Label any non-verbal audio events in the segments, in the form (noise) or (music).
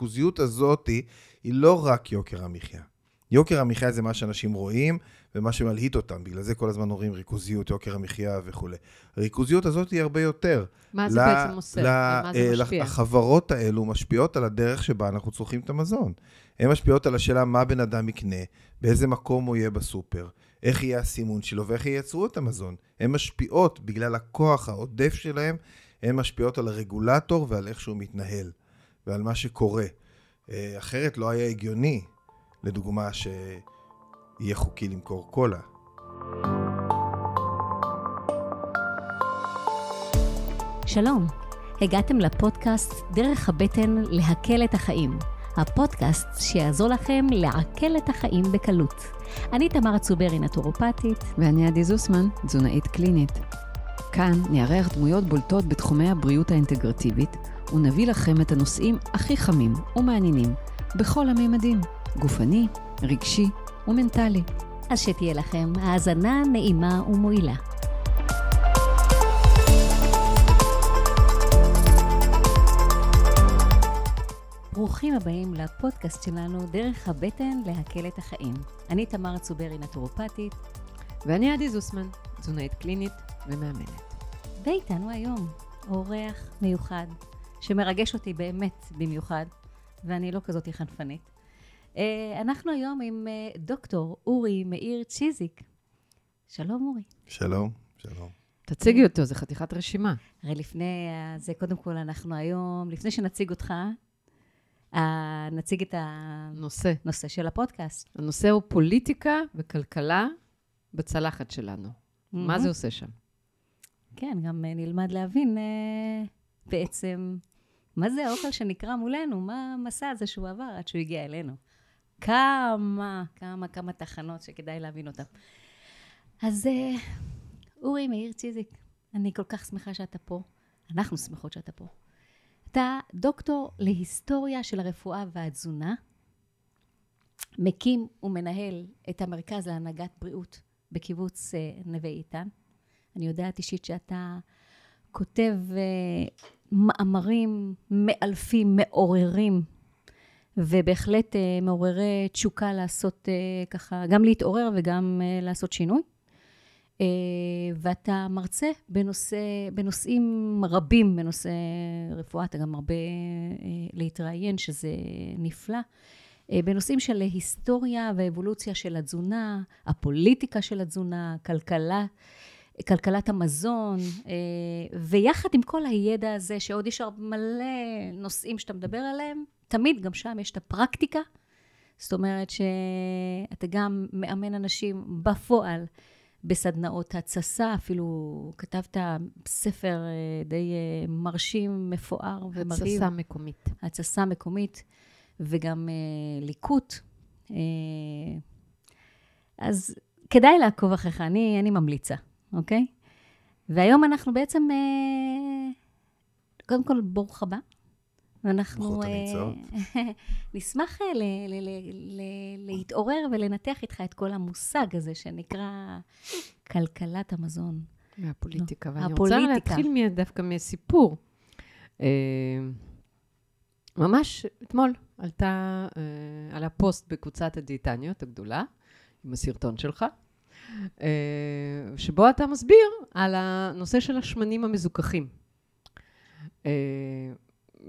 הריכוזיות הזאת היא לא רק יוקר המחיה. יוקר המחיה זה מה שאנשים רואים ומה שמלהיט אותם, בגלל זה כל הזמן אומרים ריכוזיות, יוקר המחיה וכולי. הריכוזיות הזאת היא הרבה יותר. מה זה בעצם עושה? ומה זה משפיע? החברות האלו משפיעות על הדרך שבה אנחנו צורכים את המזון. הן משפיעות על השאלה מה בן אדם יקנה, באיזה מקום הוא יהיה בסופר, איך יהיה הסימון שלו ואיך ייצרו את המזון. הן משפיעות, בגלל הכוח העודף שלהן, הן משפיעות על הרגולטור ועל איך שהוא מתנהל ועל מה שקורה. אה, אחרת לא היה הגיוני, לדוגמה, שיהיה חוקי למכור קולה. שלום, הגעתם לפודקאסט דרך הבטן להקל את החיים. הפודקאסט שיעזור לכם לעכל את החיים בקלות. אני תמר צוברי, נטורופטית. ואני עדי זוסמן, תזונאית קלינית. כאן נארח דמויות בולטות בתחומי הבריאות האינטגרטיבית, ונביא לכם את הנושאים הכי חמים ומעניינים, בכל הממדים, גופני, רגשי ומנטלי. אז שתהיה לכם האזנה נעימה ומועילה. ברוכים הבאים לפודקאסט שלנו, דרך הבטן להקל את החיים. אני תמר צוברי, נטורופטית. ואני עדי זוסמן, תזונאית קלינית ומאמנת. ואיתנו היום אורח מיוחד, שמרגש אותי באמת במיוחד, ואני לא כזאת חנפנית. אה, אנחנו היום עם אה, דוקטור אורי מאיר צ'יזיק. שלום אורי. שלום, שלום. תציגי אותו, זה חתיכת רשימה. הרי לפני זה, קודם כל, אנחנו היום, לפני שנציג אותך, אה, נציג את הנושא נושא של הפודקאסט. הנושא הוא פוליטיקה וכלכלה בצלחת שלנו. Mm-hmm. מה זה עושה שם? כן, גם נלמד להבין בעצם מה זה האוכל שנקרא מולנו, מה המסע הזה שהוא עבר עד שהוא הגיע אלינו. כמה, כמה, כמה תחנות שכדאי להבין אותן. אז אורי מאיר צ'יזיק, אני כל כך שמחה שאתה פה. אנחנו שמחות שאתה פה. אתה דוקטור להיסטוריה של הרפואה והתזונה, מקים ומנהל את המרכז להנהגת בריאות בקיבוץ נווה איתן. אני יודעת אישית שאתה כותב מאמרים מאלפים, מעוררים, ובהחלט מעוררי תשוקה לעשות ככה, גם להתעורר וגם לעשות שינוי. ואתה מרצה בנושא, בנושאים רבים בנושא רפואה, אתה גם הרבה להתראיין, שזה נפלא. בנושאים של היסטוריה ואבולוציה של התזונה, הפוליטיקה של התזונה, כלכלה, כלכלת המזון, ויחד עם כל הידע הזה, שעוד יש מלא נושאים שאתה מדבר עליהם, תמיד גם שם יש את הפרקטיקה. זאת אומרת שאתה גם מאמן אנשים בפועל. בסדנאות התססה, אפילו כתבת ספר די מרשים, מפואר ומרהיב. התססה מקומית. התססה מקומית, וגם ליקוט. אז כדאי לעקוב אחריך, אני, אני ממליצה, אוקיי? והיום אנחנו בעצם, קודם כל, ברוך הבא. ואנחנו (laughs) נשמח ל- ל- ל- להתעורר ולנתח איתך את כל המושג הזה שנקרא כלכלת המזון. והפוליטיקה. ואני רוצה להתחיל דווקא מסיפור. ממש אתמול עלתה על הפוסט בקבוצת הדיאטניות הגדולה, עם הסרטון שלך, שבו אתה מסביר על הנושא של השמנים המזוכחים.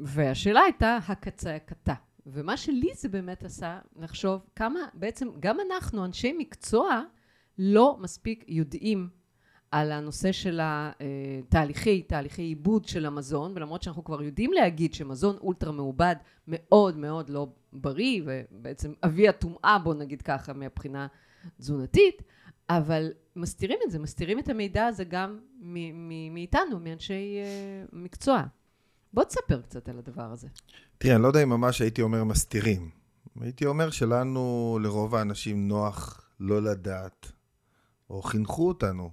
והשאלה הייתה הקצעקתה. ומה שלי זה באמת עשה לחשוב כמה בעצם גם אנחנו, אנשי מקצוע, לא מספיק יודעים על הנושא של התהליכי, תהליכי עיבוד של המזון, ולמרות שאנחנו כבר יודעים להגיד שמזון אולטרה מעובד מאוד מאוד לא בריא, ובעצם אבי הטומאה, בוא נגיד ככה, מהבחינה תזונתית, אבל מסתירים את זה, מסתירים את המידע הזה גם מאיתנו, מאנשי מקצוע. בוא תספר קצת על הדבר הזה. תראה, אני לא יודע אם ממש הייתי אומר מסתירים. הייתי אומר שלנו, לרוב האנשים, נוח לא לדעת, או חינכו אותנו,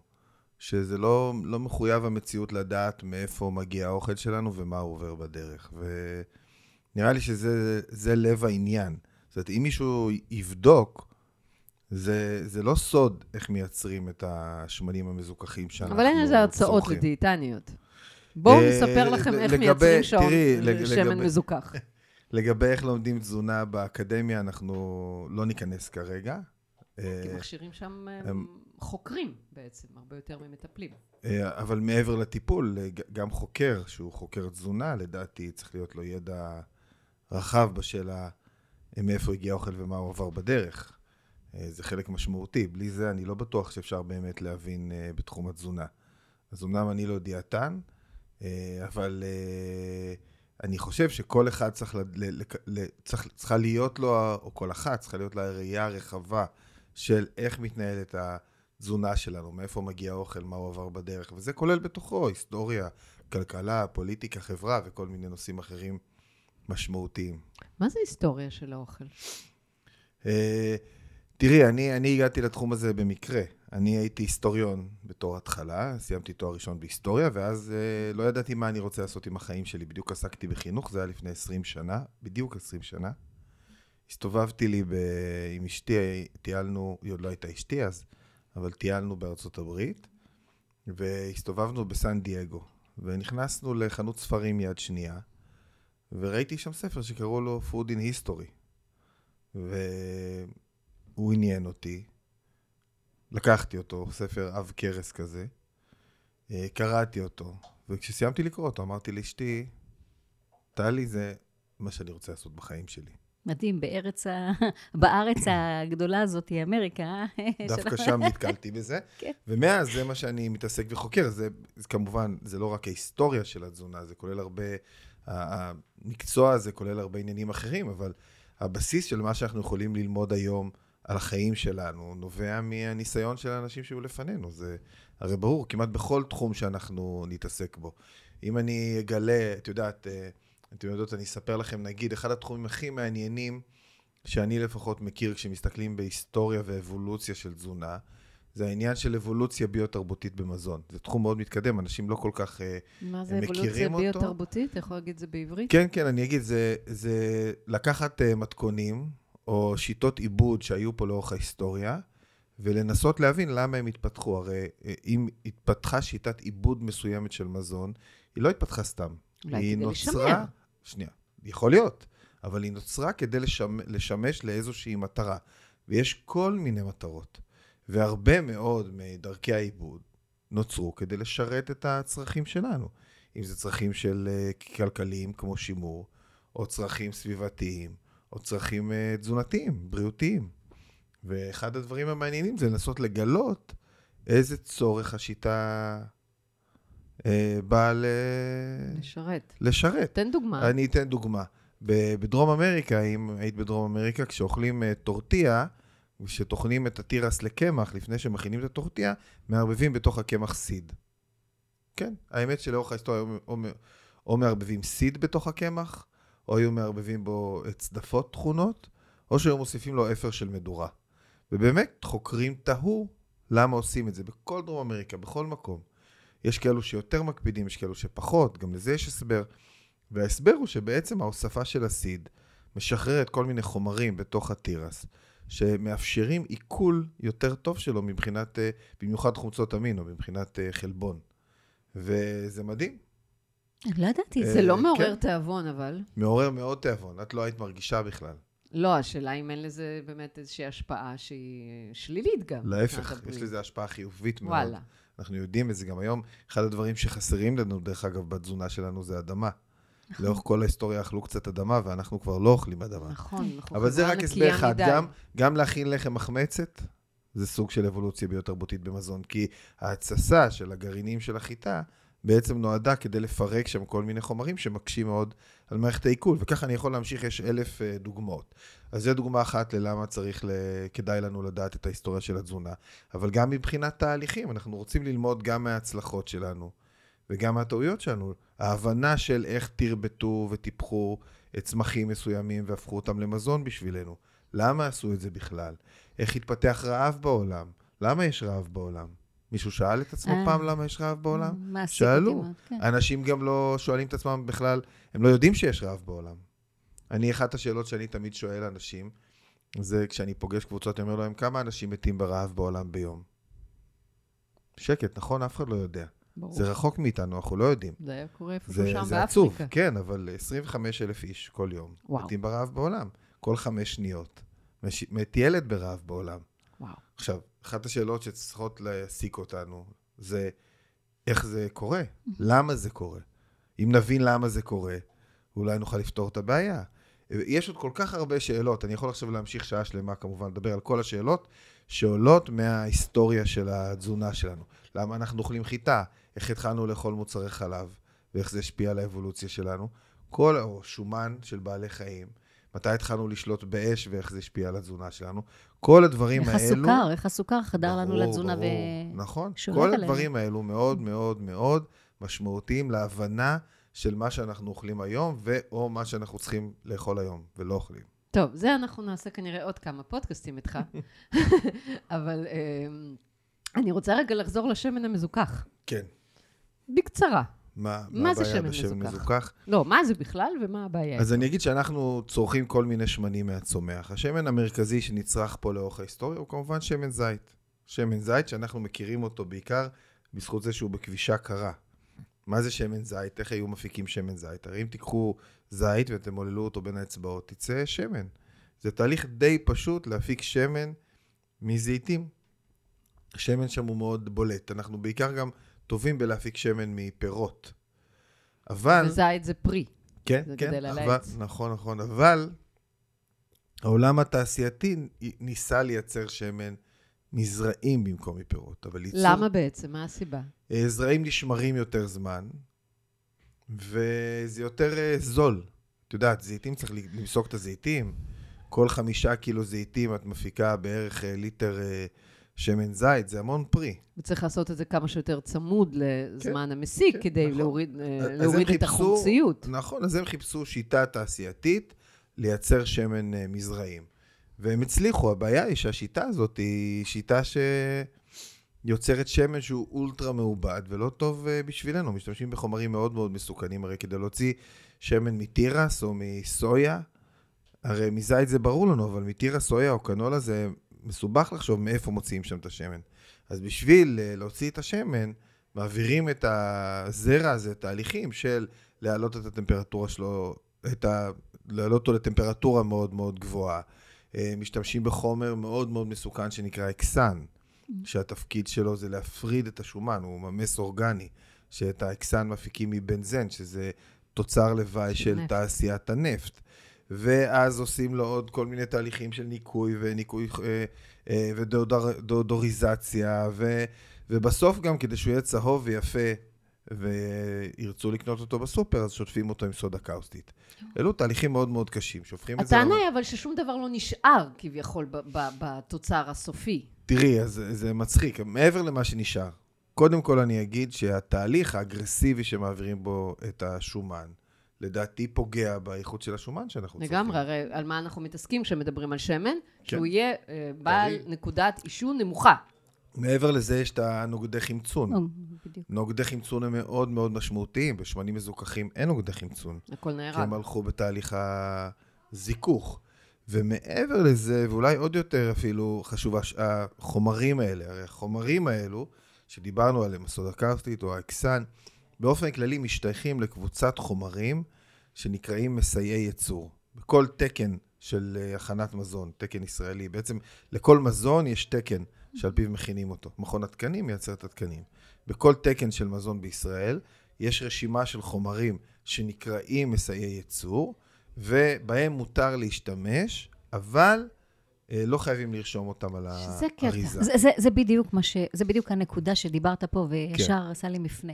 שזה לא, לא מחויב המציאות לדעת מאיפה מגיע האוכל שלנו ומה הוא עובר בדרך. ונראה לי שזה לב העניין. זאת אומרת, אם מישהו יבדוק, זה, זה לא סוד איך מייצרים את השמנים המזוכחים שאנחנו צורכים. אבל אין איזה הרצאות לדיאטניות. בואו נספר לכם איך מייצרים שעון שמן מזוכח. (laughs) לגבי איך לומדים תזונה באקדמיה, אנחנו לא ניכנס כרגע. כי אה, מכשירים שם אה, הם- חוקרים בעצם, הרבה יותר ממטפלים. אה, אבל מעבר לטיפול, אה, גם חוקר, שהוא חוקר תזונה, לדעתי צריך להיות לו ידע רחב בשאלה אה, מאיפה הגיע האוכל ומה הוא עבר בדרך. אה, זה חלק משמעותי. בלי זה אני לא בטוח שאפשר באמת להבין אה, בתחום התזונה. אז אמנם אני לא דיאטן, אה, אבל אני חושב שכל אחד צריך, ל, ל, צריך, צריכה להיות לו, או כל אחת צריכה להיות לה ראייה רחבה של איך מתנהלת התזונה שלנו, מאיפה מגיע האוכל, מה הוא עבר בדרך, וזה כולל בתוכו היסטוריה, כלכלה, פוליטיקה, חברה וכל מיני נושאים אחרים משמעותיים. מה זה היסטוריה של האוכל? תראי, אני, אני הגעתי לתחום הזה במקרה. אני הייתי היסטוריון בתור התחלה, סיימתי תואר ראשון בהיסטוריה, ואז אה, לא ידעתי מה אני רוצה לעשות עם החיים שלי. בדיוק עסקתי בחינוך, זה היה לפני 20 שנה, בדיוק 20 שנה. הסתובבתי לי ב... עם אשתי, טיילנו, היא עוד לא הייתה אשתי אז, אבל טיילנו בארצות הברית, והסתובבנו בסן דייגו, ונכנסנו לחנות ספרים יד שנייה, וראיתי שם ספר שקראו לו Food in History. והוא עניין אותי. לקחתי אותו, ספר עב כרס כזה, אה, קראתי אותו, וכשסיימתי לקרוא אותו אמרתי לאשתי, טלי, זה מה שאני רוצה לעשות בחיים שלי. מדהים, בארץ ה... (laughs) בארץ הגדולה הזאת, אמריקה. אה? (laughs) דווקא שם (laughs) נתקלתי בזה, כן. ומאז זה מה שאני מתעסק וחוקר. זה, זה כמובן, זה לא רק ההיסטוריה של התזונה, זה כולל הרבה, המקצוע הזה כולל הרבה עניינים אחרים, אבל הבסיס של מה שאנחנו יכולים ללמוד היום על החיים שלנו נובע מהניסיון של האנשים שהיו לפנינו. זה הרי ברור, כמעט בכל תחום שאנחנו נתעסק בו. אם אני אגלה, את יודעת, אה, אתם יודעות, אני אספר לכם, נגיד, אחד התחומים הכי מעניינים שאני לפחות מכיר כשמסתכלים בהיסטוריה ואבולוציה של תזונה, זה העניין של אבולוציה ביו-תרבותית במזון. זה תחום מאוד מתקדם, אנשים לא כל כך... אה, מה זה אבולוציה מכירים אותו? ביו-תרבותית? אתה יכול להגיד את זה בעברית? כן, כן, אני אגיד, זה, זה לקחת uh, מתכונים או שיטות עיבוד שהיו פה לאורך ההיסטוריה, ולנסות להבין למה הם התפתחו. הרי אה, אם התפתחה שיטת עיבוד מסוימת של מזון, היא לא התפתחה סתם. אולי היא כדי נוצרה... לשמר. שנייה, יכול להיות, אבל היא נוצרה כדי לשמ... לשמש לאיזושהי מטרה. ויש כל מיני מטרות. והרבה מאוד מדרכי העיבוד נוצרו כדי לשרת את הצרכים שלנו. אם זה צרכים של אה, כלכליים כמו שימור, או צרכים סביבתיים, או צרכים אה, תזונתיים, בריאותיים. ואחד הדברים המעניינים זה לנסות לגלות איזה צורך השיטה אה, באה ל... לשרת. לשרת. תן דוגמה. אני אתן דוגמה. בדרום אמריקה, אם היית בדרום אמריקה, כשאוכלים אה, טורטיה, כשטוחנים את התירס לקמח, לפני שמכינים את הטורטיה, מערבבים בתוך הקמח סיד. כן, האמת שלאורך ההיסטוריה או, או, או מערבבים סיד בתוך הקמח, או היו מערבבים בו צדפות תכונות, או שהיו מוסיפים לו אפר של מדורה. ובאמת, חוקרים תהו למה עושים את זה בכל דרום אמריקה, בכל מקום. יש כאלו שיותר מקפידים, יש כאלו שפחות, גם לזה יש הסבר. וההסבר הוא שבעצם ההוספה של הסיד משחררת כל מיני חומרים בתוך התירס, שמאפשרים עיכול יותר טוב שלו מבחינת, אה, במיוחד חומצות אמין או מבחינת אה, חלבון. וזה מדהים, לא ידעתי, זה זה אה, לא כן. מעורר תיאבון, אבל. מעורר מאוד תיאבון, את לא היית מרגישה בכלל. לא, השאלה אם אין לזה באמת איזושהי השפעה שהיא שלילית גם. להפך, יש. לזה השפעה חיובית מאוד. וואלה. אנחנו יודעים את זה גם היום. אחד הדברים שחסרים לנו, דרך אגב, בתזונה שלנו זה אדמה. לאורך כל ההיסטוריה אכלו קצת אדמה, ואנחנו כבר לא אוכלים אדמה. נכון, אנחנו אבל זה רק הסבר אחד. גם, גם להכין לחם מחמצת, זה סוג של אבולוציה ביו-תרבותית במזון, כי ההתססה של הגרעינים של החיטה בעצם נועדה כדי לפרק שם כל מיני חומרים שמקשים מאוד על מערכת העיכול, וככה אני יכול להמשיך, יש אלף אה, דוגמאות. אז זו דוגמה אחת ללמה צריך, ל... כדאי לנו לדעת את ההיסטוריה של התזונה, אבל גם מבחינת תהליכים, אנחנו רוצים ללמוד גם מההצלחות שלנו וגם מהטעויות שלנו. ההבנה של איך תרבטו וטיפחו צמחים מסוימים והפכו אותם למזון בשבילנו. למה עשו את זה בכלל? איך התפתח רעב בעולם? למה יש רעב בעולם? מישהו שאל את עצמו אה. פעם למה יש רעב בעולם? מעסיק שאלו. אותי מאוד, כן. אנשים גם לא שואלים את עצמם בכלל, הם לא יודעים שיש רעב בעולם. אני, אחת השאלות שאני תמיד שואל אנשים, זה כשאני פוגש קבוצות, אני אומר להם, כמה אנשים מתים ברעב בעולם ביום? שקט, נכון? אף אחד לא יודע. ברור. זה רחוק מאיתנו, אנחנו לא יודעים. זה היה קורה איפשהו זה, שם זה עצוב, באפריקה. כן, אבל 25 אלף איש כל יום וואו. מתים ברעב בעולם. כל חמש שניות. מת ילד ברעב בעולם. וואו. עכשיו, אחת השאלות שצריכות להעסיק אותנו זה איך זה קורה, למה זה קורה. אם נבין למה זה קורה, אולי נוכל לפתור את הבעיה. יש עוד כל כך הרבה שאלות, אני יכול עכשיו להמשיך שעה שלמה כמובן, לדבר על כל השאלות שעולות מההיסטוריה של התזונה שלנו. למה אנחנו אוכלים חיטה, איך התחלנו לאכול מוצרי חלב, ואיך זה השפיע על האבולוציה שלנו, כל, או שומן של בעלי חיים, מתי התחלנו לשלוט באש ואיך זה השפיע על התזונה שלנו. כל הדברים איך האלו... הסוכר, איך הסוכר חדר לנו ברור, לתזונה ו... ברור. נכון. שולט כל עלינו. הדברים האלו מאוד מאוד מאוד משמעותיים להבנה של מה שאנחנו אוכלים היום, ו/או מה שאנחנו צריכים לאכול היום, ולא אוכלים. טוב, זה אנחנו נעשה כנראה עוד כמה פודקאסטים איתך, (laughs) אבל אמ, אני רוצה רגע לחזור לשמן המזוכח. כן. בקצרה. מה, מה זה הבעיה שמן בשמן מזוכח? מזוכח? לא, מה זה בכלל ומה הבעיה? אז איתו? אני אגיד שאנחנו צורכים כל מיני שמנים מהצומח. השמן המרכזי שנצרך פה לאורך ההיסטוריה הוא כמובן שמן זית. שמן זית שאנחנו מכירים אותו בעיקר בזכות זה שהוא בכבישה קרה. מה זה שמן זית? איך היו מפיקים שמן זית? הרי אם תיקחו זית ותמוללו אותו בין האצבעות, תצא שמן. זה תהליך די פשוט להפיק שמן מזיתים. השמן שם הוא מאוד בולט. אנחנו בעיקר גם טובים בלהפיק שמן מפירות. אבל... וזית זה פרי. כן, זה כן, גדל על העץ. נכון, נכון, אבל העולם התעשייתי ניסה לייצר שמן מזרעים במקום מפירות, אבל ייצור... למה בעצם? מה הסיבה? אה, זרעים נשמרים יותר זמן, וזה יותר אה, זול. את יודעת, זיתים צריך למסוק את הזיתים. כל חמישה קילו זיתים את מפיקה בערך אה, ליטר שמן זית, זה המון פרי. וצריך לעשות את זה כמה שיותר צמוד לזמן המסיק, כן, כדי נכון. להוריד, אה, אז להוריד את חיפשו- החומציות. נכון, אז הם חיפשו שיטה תעשייתית לייצר שמן אה, מזרעים. והם הצליחו, הבעיה היא שהשיטה הזאת היא שיטה שיוצרת שמן שהוא אולטרה מעובד ולא טוב אה, בשבילנו. משתמשים בחומרים מאוד מאוד מסוכנים, הרי כדי להוציא שמן מתירס או מסויה, הרי מזית זה ברור לנו, אבל מתירס, סויה או קנולה זה מסובך לחשוב מאיפה מוציאים שם את השמן. אז בשביל אה, להוציא את השמן, מעבירים את הזרע הזה תהליכים של להעלות את הטמפרטורה שלו, את ה... להעלות אותו לטמפרטורה מאוד מאוד גבוהה. אה, משתמשים בחומר מאוד מאוד מסוכן שנקרא אקסן, שהתפקיד שלו זה להפריד את השומן, הוא ממס אורגני, שאת האקסן מפיקים מבנזן, שזה תוצר לוואי של של. תעשיית הנפט. ואז עושים לו עוד כל מיני תהליכים של ניקוי וניקוי אה, אה, ודאודוריזציה, ו, ובסוף גם כדי שהוא יהיה צהוב ויפה וירצו לקנות אותו בסופר, אז שוטפים אותו עם סודה קאוסטית. אלו תהליכים מאוד מאוד קשים, שהופכים את זה... הטענה היא אבל ששום דבר לא נשאר כביכול בתוצר הסופי. תראי, אז זה מצחיק, מעבר למה שנשאר. קודם כל אני אגיד שהתהליך האגרסיבי שמעבירים בו את השומן, לדעתי פוגע באיכות של השומן שאנחנו צריכים. לגמרי, הרי על מה אנחנו מתעסקים כשמדברים על שמן? כן. שהוא יהיה אה, בעל טרי. נקודת עישון נמוכה. מעבר לזה יש את הנוגדי חמצון. בדיוק. נוגדי חמצון הם מאוד מאוד משמעותיים, בשמנים מזוכחים אין נוגדי חמצון. הכל כי נהרג. הם הלכו בתהליך הזיכוך. ומעבר לזה, ואולי עוד יותר אפילו חשוב, החומרים האלה, הרי החומרים האלו, שדיברנו עליהם, הסודה קרסטית או האקסן, באופן כללי משתייכים לקבוצת חומרים שנקראים מסייעי ייצור. בכל תקן של אה, הכנת מזון, תקן ישראלי, בעצם לכל מזון יש תקן שעל פיו מכינים אותו. מכון התקנים מייצר את התקנים. בכל תקן של מזון בישראל יש רשימה של חומרים שנקראים מסייעי ייצור, ובהם מותר להשתמש, אבל אה, לא חייבים לרשום אותם על שזה קטע. האריזה. זה, זה, זה בדיוק ש... זה בדיוק הנקודה שדיברת פה, וישר כן. עשה לי מפנה.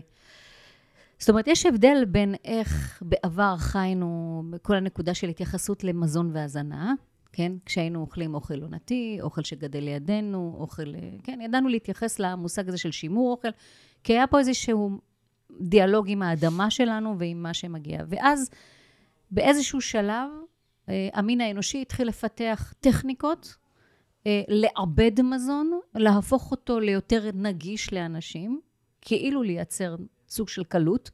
זאת אומרת, יש הבדל בין איך בעבר חיינו, כל הנקודה של התייחסות למזון והזנה, כן? כשהיינו אוכלים אוכל עונתי, אוכל שגדל לידינו, אוכל... כן, ידענו להתייחס למושג הזה של שימור אוכל, כי היה פה איזשהו דיאלוג עם האדמה שלנו ועם מה שמגיע. ואז באיזשהו שלב, אה, המין האנושי התחיל לפתח טכניקות אה, לעבד מזון, להפוך אותו ליותר נגיש לאנשים, כאילו לייצר סוג של קלות,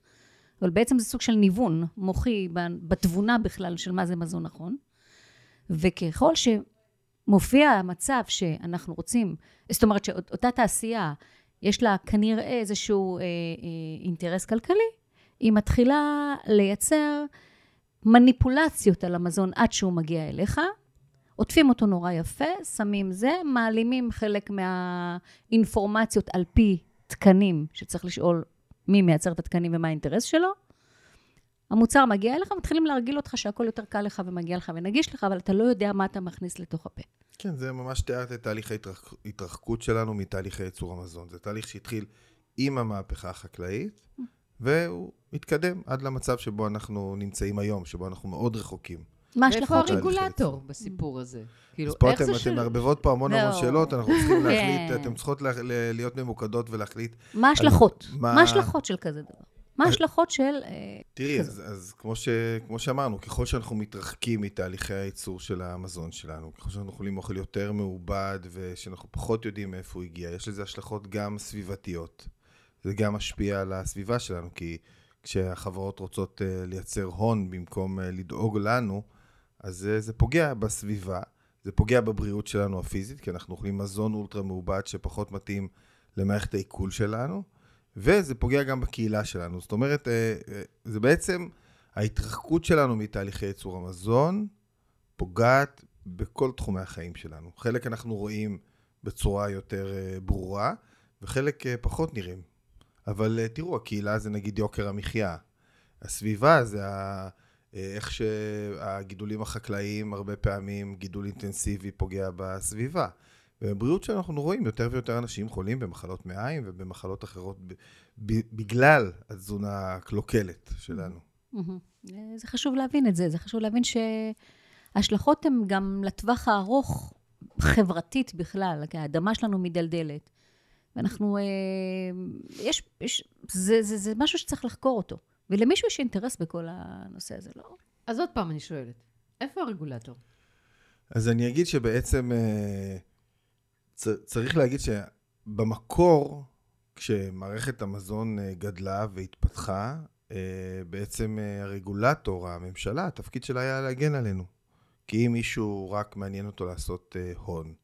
אבל בעצם זה סוג של ניוון מוחי בתבונה בכלל של מה זה מזון נכון. וככל שמופיע המצב שאנחנו רוצים, זאת אומרת שאותה תעשייה יש לה כנראה איזשהו אה, אה, אינטרס כלכלי, היא מתחילה לייצר מניפולציות על המזון עד שהוא מגיע אליך, עוטפים אותו נורא יפה, שמים זה, מעלימים חלק מהאינפורמציות על פי תקנים, שצריך לשאול מי מייצר את התקנים ומה האינטרס שלו. המוצר מגיע אליך, מתחילים להרגיל אותך שהכל יותר קל לך ומגיע לך ונגיש לך, אבל אתה לא יודע מה אתה מכניס לתוך הפה. כן, זה ממש תיארת את תהליך ההתרחקות שלנו מתהליכי ייצור המזון. זה תהליך שהתחיל עם המהפכה החקלאית, והוא התקדם עד למצב שבו אנחנו נמצאים היום, שבו אנחנו מאוד רחוקים. מה ההשלכות של הרגולטור בסיפור הזה? כאילו, איך זה של... אתם מערבבות פה המון המון לא. שאלות, אנחנו צריכים (laughs) להחליט, כן. אתן צריכות להיות ממוקדות ולהחליט... מה ההשלכות? מה ההשלכות של כזה דבר? מה ההשלכות של... אה, תראי, אז, אז כמו, ש, כמו שאמרנו, ככל שאנחנו מתרחקים מתהליכי הייצור של המזון שלנו, ככל שאנחנו אוכלים אוכל יותר מעובד ושאנחנו פחות יודעים מאיפה הוא הגיע, יש לזה השלכות גם סביבתיות. זה גם משפיע על הסביבה שלנו, כי כשהחברות רוצות uh, לייצר הון במקום לדאוג לנו, אז זה פוגע בסביבה, זה פוגע בבריאות שלנו הפיזית, כי אנחנו אוכלים מזון אולטרה מעובד שפחות מתאים למערכת העיכול שלנו. וזה פוגע גם בקהילה שלנו. זאת אומרת, אה, אה, זה בעצם ההתרחקות שלנו מתהליכי ייצור המזון פוגעת בכל תחומי החיים שלנו. חלק אנחנו רואים בצורה יותר אה, ברורה, וחלק פחות נראים. אבל תראו, הקהילה זה נגיד יוקר המחיה. הסביבה זה ה... איך שהגידולים החקלאיים, הרבה פעמים גידול אינטנסיבי פוגע בסביבה. ובבריאות שאנחנו רואים יותר ויותר אנשים חולים במחלות מעיים ובמחלות אחרות בגלל התזונה הקלוקלת שלנו. זה חשוב להבין את זה, זה חשוב להבין שההשלכות הן גם לטווח הארוך, חברתית בכלל, כי האדמה שלנו מדלדלת. ואנחנו, אה, יש, יש זה, זה, זה משהו שצריך לחקור אותו. ולמישהו יש אינטרס בכל הנושא הזה, לא? אז עוד פעם אני שואלת, איפה הרגולטור? אז אני אגיד שבעצם... אה, צריך להגיד שבמקור, כשמערכת המזון אה, גדלה והתפתחה, אה, בעצם הרגולטור, הממשלה, התפקיד שלה היה להגן עלינו. כי אם מישהו רק מעניין אותו לעשות הון,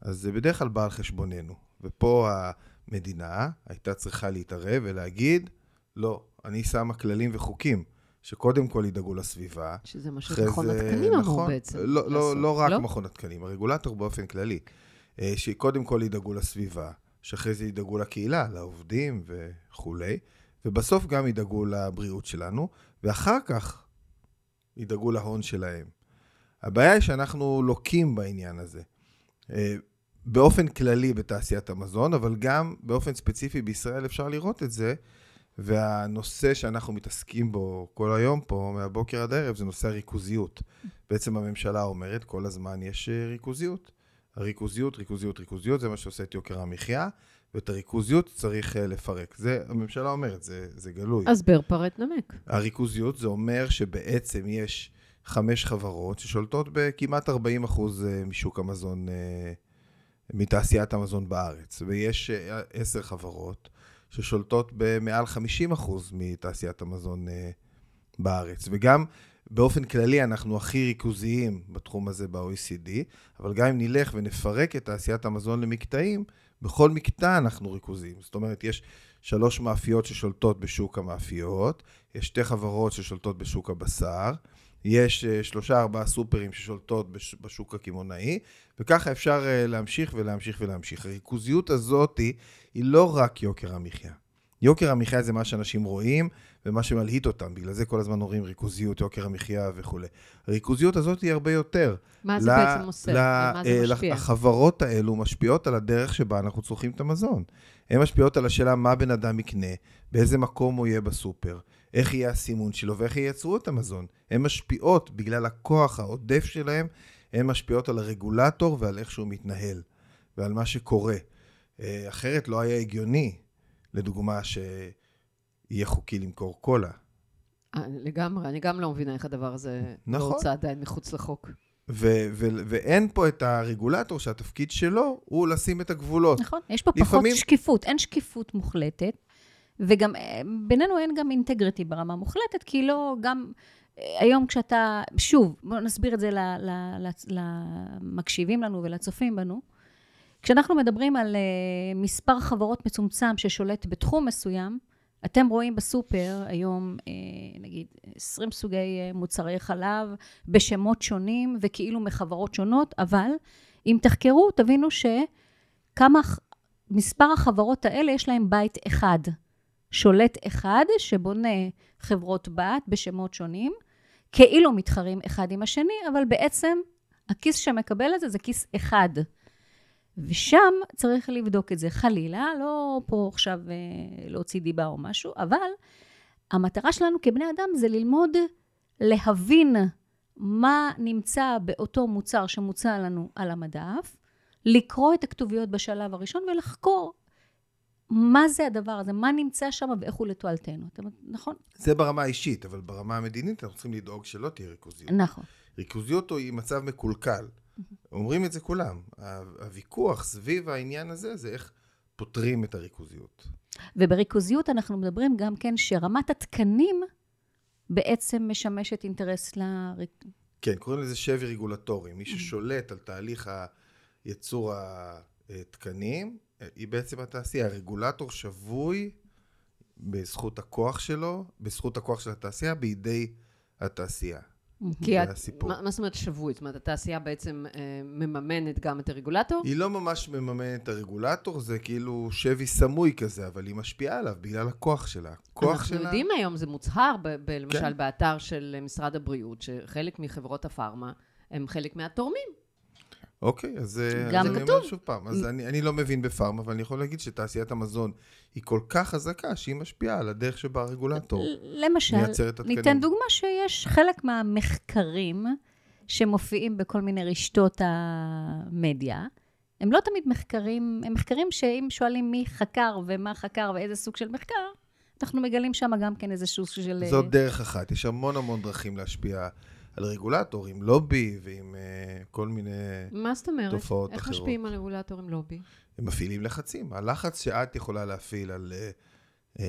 אז זה בדרך כלל בא על חשבוננו. ופה המדינה הייתה צריכה להתערב ולהגיד, לא, אני שמה כללים וחוקים. שקודם כל ידאגו לסביבה. שזה מה שמכון התקנים אמרו נכון, בעצם. לא, לא, לא רק לא? מכון התקנים, הרגולטור באופן כללי. אה, שקודם כל ידאגו לסביבה, שאחרי זה ידאגו לקהילה, לעובדים וכולי, ובסוף גם ידאגו לבריאות שלנו, ואחר כך ידאגו להון שלהם. הבעיה היא שאנחנו לוקים בעניין הזה. אה, באופן כללי בתעשיית המזון, אבל גם באופן ספציפי בישראל אפשר לראות את זה, והנושא שאנחנו מתעסקים בו כל היום פה, מהבוקר עד הערב, זה נושא הריכוזיות. בעצם הממשלה אומרת, כל הזמן יש אה, ריכוזיות. הריכוזיות, ריכוזיות, ריכוזיות, זה מה שעושה את יוקר המחיה, ואת הריכוזיות צריך אה, לפרק. זה, הממשלה אומרת, זה, זה גלוי. אז בר פרט נמק. הריכוזיות זה אומר שבעצם יש חמש חברות ששולטות בכמעט 40 אחוז אה, משוק המזון, מתעשיית המזון בארץ, ויש עשר חברות ששולטות במעל 50 אחוז מתעשיית המזון בארץ. וגם באופן כללי אנחנו הכי ריכוזיים בתחום הזה ב-OECD, אבל גם אם נלך ונפרק את תעשיית המזון למקטעים, בכל מקטע אנחנו ריכוזיים. זאת אומרת, יש שלוש מאפיות ששולטות בשוק המאפיות, יש שתי חברות ששולטות בשוק הבשר, יש אה, שלושה ארבעה סופרים ששולטות בשוק הקמעונאי, וככה אפשר אה, להמשיך ולהמשיך ולהמשיך. הריכוזיות הזאת היא לא רק יוקר המחיה. יוקר המחיה זה מה שאנשים רואים ומה שמלהיט אותם, בגלל זה כל הזמן אומרים ריכוזיות, יוקר המחיה וכולי. הריכוזיות הזאת היא הרבה יותר. מה זה בעצם עושה? מה זה אה, משפיע? החברות האלו משפיעות על הדרך שבה אנחנו צורכים את המזון. הן משפיעות על השאלה מה בן אדם יקנה, באיזה מקום הוא יהיה בסופר, איך יהיה הסימון שלו ואיך ייצרו את המזון. הן משפיעות, בגלל הכוח העודף שלהן, הן משפיעות על הרגולטור ועל איך שהוא מתנהל, ועל מה שקורה. אה, אחרת לא היה הגיוני לדוגמה, שיהיה חוקי למכור קולה. אה, לגמרי, אני גם לא מבינה איך הדבר הזה לא נכון. לא הוצא עדיין מחוץ לחוק. ו- ו- ואין פה את הרגולטור שהתפקיד שלו הוא לשים את הגבולות. נכון, יש פה לפעמים... פחות שקיפות, אין שקיפות מוחלטת, וגם אה, בינינו אין גם אינטגריטי ברמה מוחלטת, כי לא גם... אה, היום כשאתה, שוב, בואו נסביר את זה למקשיבים לנו ולצופים בנו. כשאנחנו מדברים על uh, מספר חברות מצומצם ששולט בתחום מסוים, אתם רואים בסופר היום, נגיד, 20 סוגי מוצרי חלב בשמות שונים וכאילו מחברות שונות, אבל אם תחקרו, תבינו שכמה, מספר החברות האלה יש להם בית אחד. שולט אחד שבונה חברות בת בשמות שונים, כאילו מתחרים אחד עם השני, אבל בעצם הכיס שמקבל את זה זה כיס אחד. ושם צריך לבדוק את זה. חלילה, לא פה עכשיו אה, להוציא דיבה או משהו, אבל המטרה שלנו כבני אדם זה ללמוד להבין מה נמצא באותו מוצר שמוצע לנו על המדף, לקרוא את הכתוביות בשלב הראשון ולחקור מה זה הדבר הזה, מה נמצא שם ואיך הוא לתועלתנו. נכון? זה ברמה האישית, אבל ברמה המדינית אנחנו צריכים לדאוג שלא תהיה ריכוזיות. נכון. ריכוזיות היא מצב מקולקל. אומרים את זה כולם. הוויכוח סביב העניין הזה זה איך פותרים את הריכוזיות. ובריכוזיות אנחנו מדברים גם כן שרמת התקנים בעצם משמשת אינטרס ל... כן, קוראים לזה שבי רגולטורי. מי ששולט על תהליך הייצור התקנים, היא בעצם התעשייה. הרגולטור שבוי בזכות הכוח שלו, בזכות הכוח של התעשייה, בידי התעשייה. כי את, מה, מה זאת אומרת שבוי? זאת אומרת, התעשייה בעצם אה, מממנת גם את הרגולטור? היא לא ממש מממנת את הרגולטור, זה כאילו שבי סמוי כזה, אבל היא משפיעה עליו בגלל הכוח שלה. הכוח אנחנו שלה... יודעים היום, זה מוצהר, ב- ב- למשל כן. באתר של משרד הבריאות, שחלק מחברות הפארמה הם חלק מהתורמים. אוקיי, אז, אה, אז אני אומר שוב פעם, אז אני, אני לא מבין בפארמה, אבל אני יכול להגיד שתעשיית המזון היא כל כך חזקה, שהיא משפיעה על הדרך שבה הרגולטור למשל, מייצר את התקנים. ניתן דוגמה שיש חלק מהמחקרים שמופיעים בכל מיני רשתות המדיה, הם לא תמיד מחקרים, הם מחקרים שאם שואלים מי חקר ומה חקר ואיזה סוג של מחקר, אנחנו מגלים שם גם כן איזה סוג של... זאת דרך אחת, יש המון המון דרכים להשפיע על רגולטור, עם לובי ועם uh, כל מיני תופעות אחרות. מה זאת אומרת? איך אחרות. משפיעים על רגולטור עם לובי? הם מפעילים לחצים. הלחץ שאת יכולה להפעיל על, uh, uh,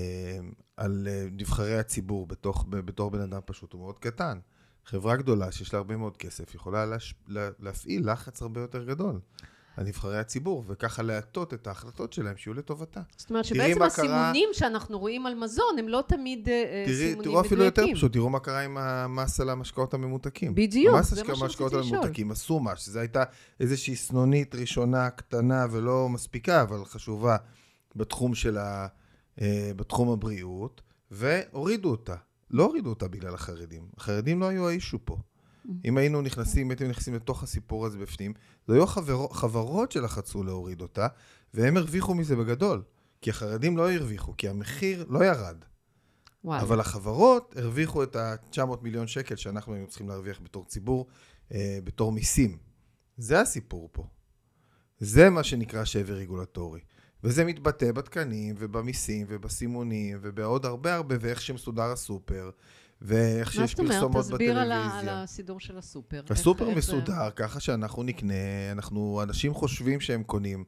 על uh, נבחרי הציבור בתוך, בתור בן אדם פשוט הוא מאוד קטן. חברה גדולה שיש לה הרבה מאוד כסף יכולה להש... לה... להפעיל לחץ הרבה יותר גדול. על נבחרי הציבור, וככה להטות את ההחלטות שלהם שיהיו לטובתה. זאת אומרת שבעצם הסימונים קרה... שאנחנו רואים על מזון הם לא תמיד תראי, סימונים מדויקים. תראו אפילו יותר פשוט, תראו מה קרה עם המס על המשקאות הממותקים. בדיוק, זה מה שרציתי לשאול. המס על המשקאות הממותקים עשו מה, שזו הייתה איזושהי סנונית ראשונה קטנה ולא מספיקה, אבל חשובה בתחום של ה... אה, בתחום הבריאות, והורידו אותה. לא הורידו אותה בגלל החרדים. החרדים לא היו האישו פה. אם היינו נכנסים, הייתם נכנסים לתוך הסיפור הזה בפנים, זה היו חבר, חברות שלחצו להוריד אותה, והם הרוויחו מזה בגדול. כי החרדים לא הרוויחו, כי המחיר לא ירד. וואי. אבל החברות הרוויחו את ה-900 מיליון שקל שאנחנו היינו צריכים להרוויח בתור ציבור, אה, בתור מיסים. זה הסיפור פה. זה מה שנקרא שבר רגולטורי. וזה מתבטא בתקנים ובמיסים ובסימונים ובעוד הרבה הרבה ואיך שמסודר הסופר ואיך שיש פרסומות בטלוויזיה. מה זאת אומרת? תסביר על, הסידור של הסופר. הסופר מסודר, ככה שאנחנו נקנה, אנחנו, אנשים חושבים שהם קונים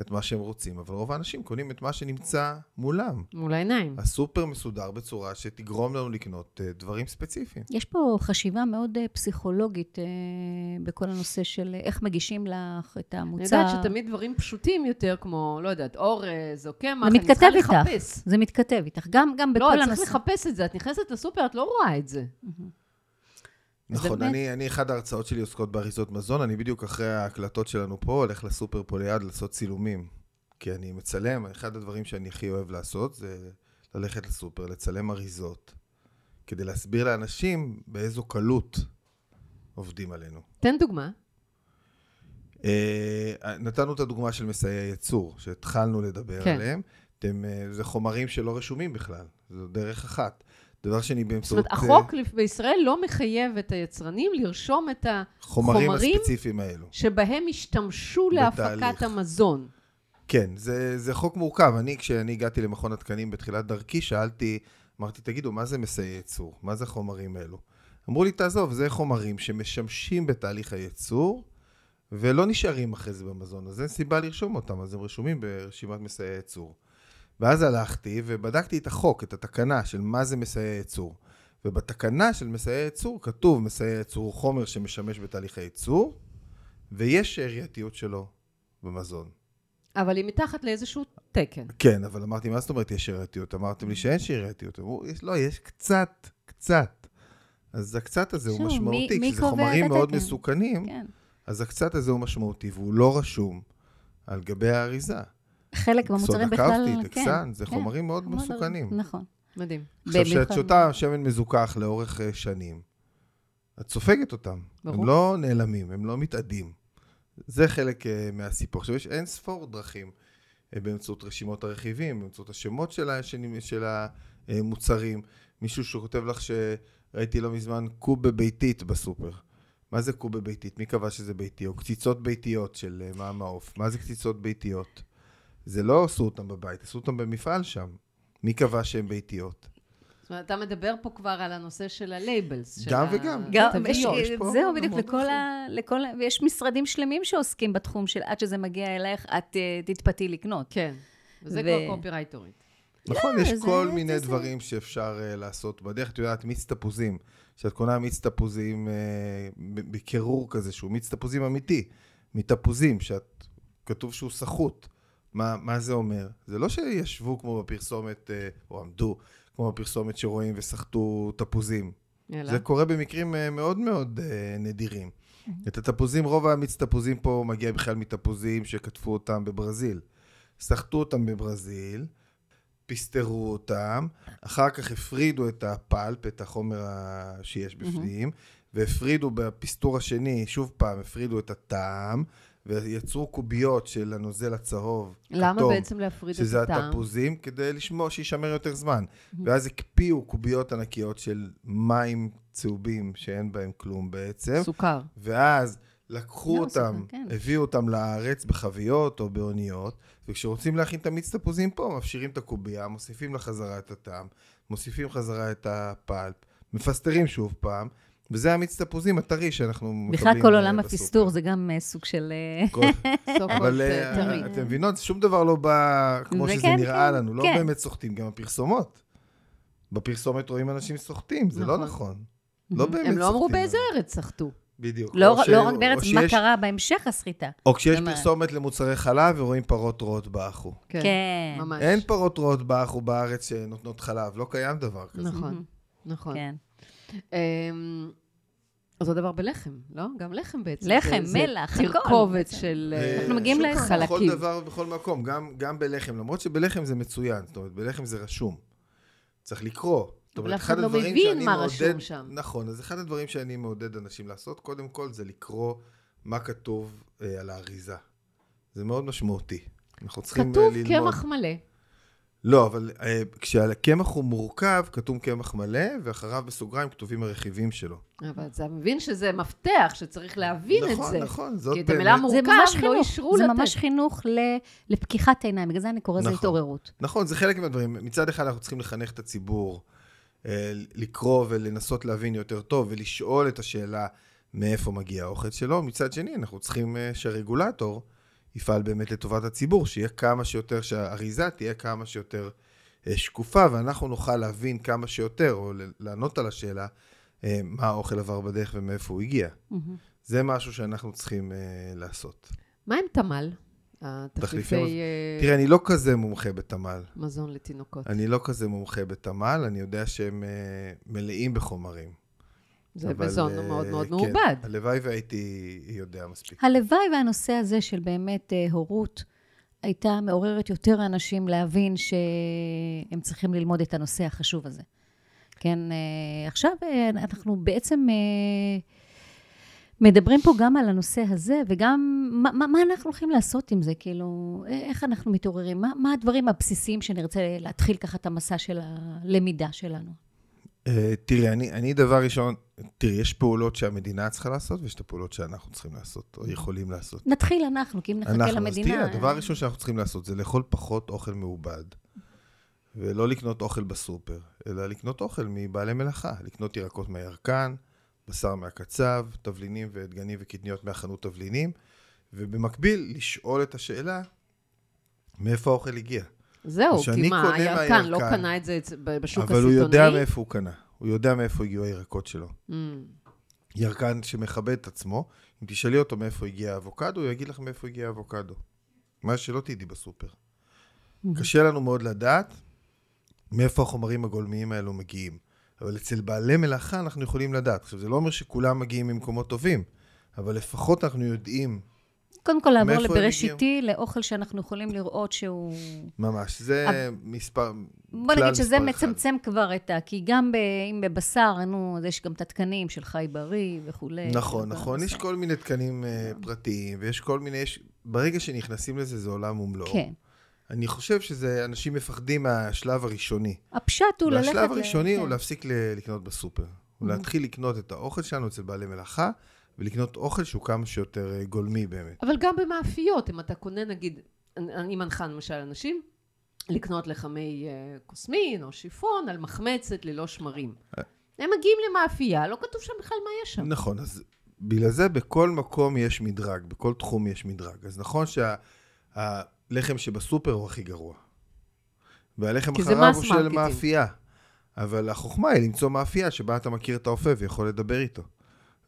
את מה שהם רוצים, אבל רוב האנשים קונים את מה שנמצא מולם. מול העיניים. הסופר מסודר בצורה שתגרום לנו לקנות uh, דברים ספציפיים. יש פה חשיבה מאוד uh, פסיכולוגית uh, בכל הנושא של איך מגישים לך את המוצר. אני יודעת שתמיד דברים פשוטים יותר, כמו, לא יודעת, אורז או קמח, אני צריכה איתך. לחפש. זה מתכתב איתך. גם, גם בכל הנושא... לא, צריך לחפש את זה. את נכנסת לסופר, את לא רואה את זה. Mm-hmm. נכון, אני, אני, אחד ההרצאות שלי עוסקות באריזות מזון, אני בדיוק אחרי ההקלטות שלנו פה הולך לסופר פה ליד לעשות צילומים. כי אני מצלם, אחד הדברים שאני הכי אוהב לעשות זה ללכת לסופר, לצלם אריזות, כדי להסביר לאנשים באיזו קלות עובדים עלינו. תן דוגמה. אה, נתנו את הדוגמה של מסייעי ייצור, שהתחלנו לדבר כן. עליהם. אתם, אה, זה חומרים שלא רשומים בכלל, זו דרך אחת. דבר שני, באמצעות... זאת אומרת, החוק בישראל לא מחייב את היצרנים לרשום את החומרים הספציפיים האלו. שבהם השתמשו להפקת המזון. כן, זה, זה חוק מורכב. אני, כשאני הגעתי למכון התקנים בתחילת דרכי, שאלתי, אמרתי, תגידו, מה זה מסייע ייצור? מה זה חומרים אלו? אמרו לי, תעזוב, זה חומרים שמשמשים בתהליך הייצור, ולא נשארים אחרי זה במזון, אז אין סיבה לרשום אותם, אז הם רשומים ברשימת מסייע ייצור. ואז הלכתי ובדקתי את החוק, את התקנה של מה זה מסייע ייצור. ובתקנה של מסייע ייצור כתוב מסייע ייצור הוא חומר שמשמש בתהליך הייצור, ויש שארייתיות שלו במזון. אבל היא מתחת לאיזשהו תקן. כן, אבל אמרתי, מה זאת אומרת יש שירתיות? אמרתם לי שאין שירתיות. אמרו, "יש- לא, יש קצת, קצת. אז הקצת הזה הוא שוב, מי- משמעותי, מי כשזה קובע חומרים מאוד? מסוכנים, כן. אז הקצת הזה הוא משמעותי, והוא לא רשום על גבי האריזה. חלק מהמוצרים בכלל, סודה כן. טקסן, זה כן. חומרים מאוד חומר- מסוכנים. נכון. מדהים. עכשיו, כשאת שותה שמן מזוכח לאורך אה, שנים, את סופגת אותם. ברור. הם לא נעלמים, הם לא מתאדים. זה חלק אה, מהסיפור. עכשיו, יש אין ספור דרכים אה, באמצעות רשימות הרכיבים, באמצעות השמות של, ה- של, המוצרים. מישהו שכותב לך שראיתי לא מזמן קובה ביתית בסופר. מה זה קובה ביתית? מי קבע שזה ביתי? או קציצות ביתיות של מאמא עוף. מה זה קציצות ביתיות? זה לא עשו אותם בבית, עשו אותם במפעל שם. מי קבע שהן ביתיות? זאת אומרת, אתה מדבר פה כבר על הנושא של ה labels. של גם ה- וגם. גם, יש. יש פה זהו, בדיוק, לכל ה... לכל ה... ויש משרדים שלמים שעוסקים בתחום של עד שזה מגיע אלייך, את אה, תתפתי לקנות. כן. וזה ו- כבר קופירייטרית. נכון, לא, יש זה- כל זה- מיני זה- דברים שאפשר uh, לעשות בדרך. את יודעת, מיץ תפוזים, כשאת קונה מיץ תפוזים uh, בקירור כזה, שהוא מיץ תפוזים אמיתי, מתפוזים, שאת, כתוב שהוא סחוט. מה, מה זה אומר? זה לא שישבו כמו בפרסומת, uh, או עמדו כמו בפרסומת שרואים וסחטו תפוזים. אלא? זה קורה במקרים uh, מאוד מאוד uh, נדירים. את התפוזים, רוב המיץ תפוזים פה מגיע בכלל מתפוזים שכתבו אותם בברזיל. סחטו אותם בברזיל, פסטרו אותם, אחר כך הפרידו את הפלפ, את החומר שיש בפנים, והפרידו בפסטור השני, שוב פעם, הפרידו את הטעם, ויצרו קוביות של הנוזל הצהוב, למה כתום, בעצם להפריד את שזה הטעם? התפוזים, כדי לשמור, שישמר יותר זמן. ואז הקפיאו קוביות ענקיות של מים צהובים, שאין בהם כלום בעצם, סוכר. ואז לקחו לא, אותם, סוכר, כן. הביאו אותם לארץ בחביות או באוניות, וכשרוצים להכין את המיץ תפוזים פה, מפשירים את הקובייה, מוסיפים לה חזרה את הטעם, מוסיפים חזרה את הפלפ, מפסטרים שוב פעם, וזה המיץ תפוזים הטרי שאנחנו מקבלים בכלל כל אה, עולם. הפסטור זה גם אה, סוג של... אה, (laughs) אבל. אתם מבינות, שום דבר לא בא כמו זה שזה כן, נראה כן, לנו, לא כן. באמת סוחטים, גם הפרסומות. בפרסומת רואים אנשים סוחטים, זה לא נכון. נכון. לא באמת סוחטים. הם לא אמרו באיזה. ארץ סחטו. בדיוק. לא ש- לא רק בארץ, או מה שיש- קרה בהמשך הסחיטה. או כשיש זאת פרסומת למוצרי חלב ורואים פרות רועות באחו. כן. כן. ממש. אין פרות רועות באחו בארץ שנותנות חלב, לא קיים דבר כזה. נכון, נכון. כן. אמ, אותו דבר בלחם, לא? גם לחם בעצם. לחם, זה- מלח, זה הכל תרכובת בעצם. של אה, אה, אנחנו מגיעים שוב פעם, חלקים. בכל דבר ובכל מקום, גם, גם בלחם, למרות שבלחם זה מצוין, זאת אומרת, בלחם זה רשום. צריך לקרוא. זאת אבל אומרת, אף אחד לא הדברים מבין שאני מה מעודד- רשום שם. נכון, אז אחד הדברים שאני מעודד אנשים לעשות, קודם כל זה לקרוא מה כתוב אה, על האריזה. זה מאוד משמעותי. אנחנו צריכים כתוב ללמוד. קמח מלא. לא, אבל אה, כשהקמח הוא מורכב, כתוב קמח מלא, ואחריו בסוגריים כתובים הרכיבים שלו. אבל אתה מבין שזה מפתח, שצריך להבין את נכון, זה. נכון, זאת כי את באמת... המילה זה מורכב ממש לא חינוך, אישרו זה לתת. ממש חינוך ל- לפקיחת עיניים, בגלל זה אני קוראת לזה נכון. התעוררות. נכון, זה חלק מהדברים. מצד אחד אנחנו צריכים לחנך את הציבור, אה, לקרוא ולנסות להבין יותר טוב, ולשאול את השאלה מאיפה מגיע האוכל שלו. מצד שני, אנחנו צריכים אה, שהרגולטור יפעל באמת לטובת הציבור, שיהיה כמה שיותר, שהאריזה תהיה כמה שיותר אה, שקופה, ואנחנו נוכל להבין כמה שיותר, או לענות על השאלה, אה, מה האוכל עבר בדרך ומאיפה הוא הגיע. מהמם. זה משהו שאנחנו צריכים אה, לעשות. מה עם תמ"ל? תחליפי התחליפי אה, תראה, אני לא כזה מומחה בתמ"ל. מזון לתינוקות. אני לא כזה מומחה בתמ"ל, אני יודע שהם מלאים בחומרים. זה אבל, מזון אה, מאוד מאוד כן, מעובד. הלוואי והייתי יודע מספיק. הלוואי והנושא הזה של באמת אה, הורות הייתה מעוררת יותר אנשים להבין שהם צריכים ללמוד את הנושא החשוב הזה. כן, אה, עכשיו אה, אנחנו בעצם אה, מדברים פה גם על הנושא הזה, וגם מה, מה, מה אנחנו הולכים לעשות עם זה, כאילו, איך אנחנו מתעוררים, מה, מה הדברים הבסיסיים שנרצה להתחיל ככה את המסע של הלמידה שלנו. אה, תראי, אני, אני דבר ראשון, תראי, יש פעולות שהמדינה צריכה לעשות, ויש את הפעולות שאנחנו צריכים לעשות, או יכולים לעשות. נתחיל אנחנו, כי אם נחכה אנחנו, למדינה... אז תראי, הדבר הראשון שאנחנו צריכים לעשות זה לאכול פחות אוכל מעובד. ולא לקנות אוכל בסופר, אלא לקנות אוכל מבעלי מלאכה. לקנות ירקות מהירקן, בשר מהקצב, תבלינים ודגנים וקטניות מהחנות תבלינים, ובמקביל לשאול את השאלה, מאיפה האוכל הגיע. זהו, כי מה, הירקן לא קנה את זה בשוק אבל הסיטונאי? הוא יודע מאיפה הוא קנה. הוא יודע מאיפה הגיעו הירקות שלו. Mm, ירקן שמכבד את עצמו, אם תשאלי אותו מאיפה הגיע האבוקדו, הוא יגיד לך מאיפה הגיע האבוקדו. מה שלא תדעי בסופר. קשה לנו מאוד לדעת מאיפה החומרים הגולמיים האלו מגיעים. אבל אצל בעלי מלאכה אנחנו יכולים לדעת. עכשיו, זה לא אומר שכולם מגיעים ממקומות טובים, אבל לפחות אנחנו יודעים קודם כל לעבור לבראשיתי, לאוכל שאנחנו יכולים לראות שהוא... ממש. זה מספר, בוא נגיד שזה אחד. מצמצם כבר את ה... כי גם ב... אם בבשר, נו, אז יש גם את התקנים של חי בריא וכולי. נכון. נכון. יש כל מיני תקנים אה, פרטיים, ויש כל מיני... יש... ברגע שנכנסים לזה, זה עולם ומלואו. כן. אני חושב שזה, אנשים מפחדים מהשלב הראשוני. הפשט הוא ללכת... והשלב ל- הראשוני כן. הוא להפסיק ל- לקנות בסופר. הוא להתחיל לקנות את האוכל שלנו אצל בעלי מלאכה, ולקנות אוכל שהוא כמה שיותר אה, גולמי באמת. אבל גם במאפיות, אם אתה קונה נגיד, אני מנחה למשל אנשים, לקנות לחמי אה, קוסמין או שיפון על מחמצת ללא שמרים. הם מגיעים למאפייה, לא כתוב שם בכלל מה יש שם. נכון, אז בגלל זה בכל מקום יש מדרג, בכל תחום יש מדרג. אז נכון שהלחם שבסופר הוא הכי גרוע. והלחם אחריו הוא של. מאפייה. אבל החוכמה היא למצוא מאפייה שבה אתה מכיר את האופה ויכול לדבר איתו.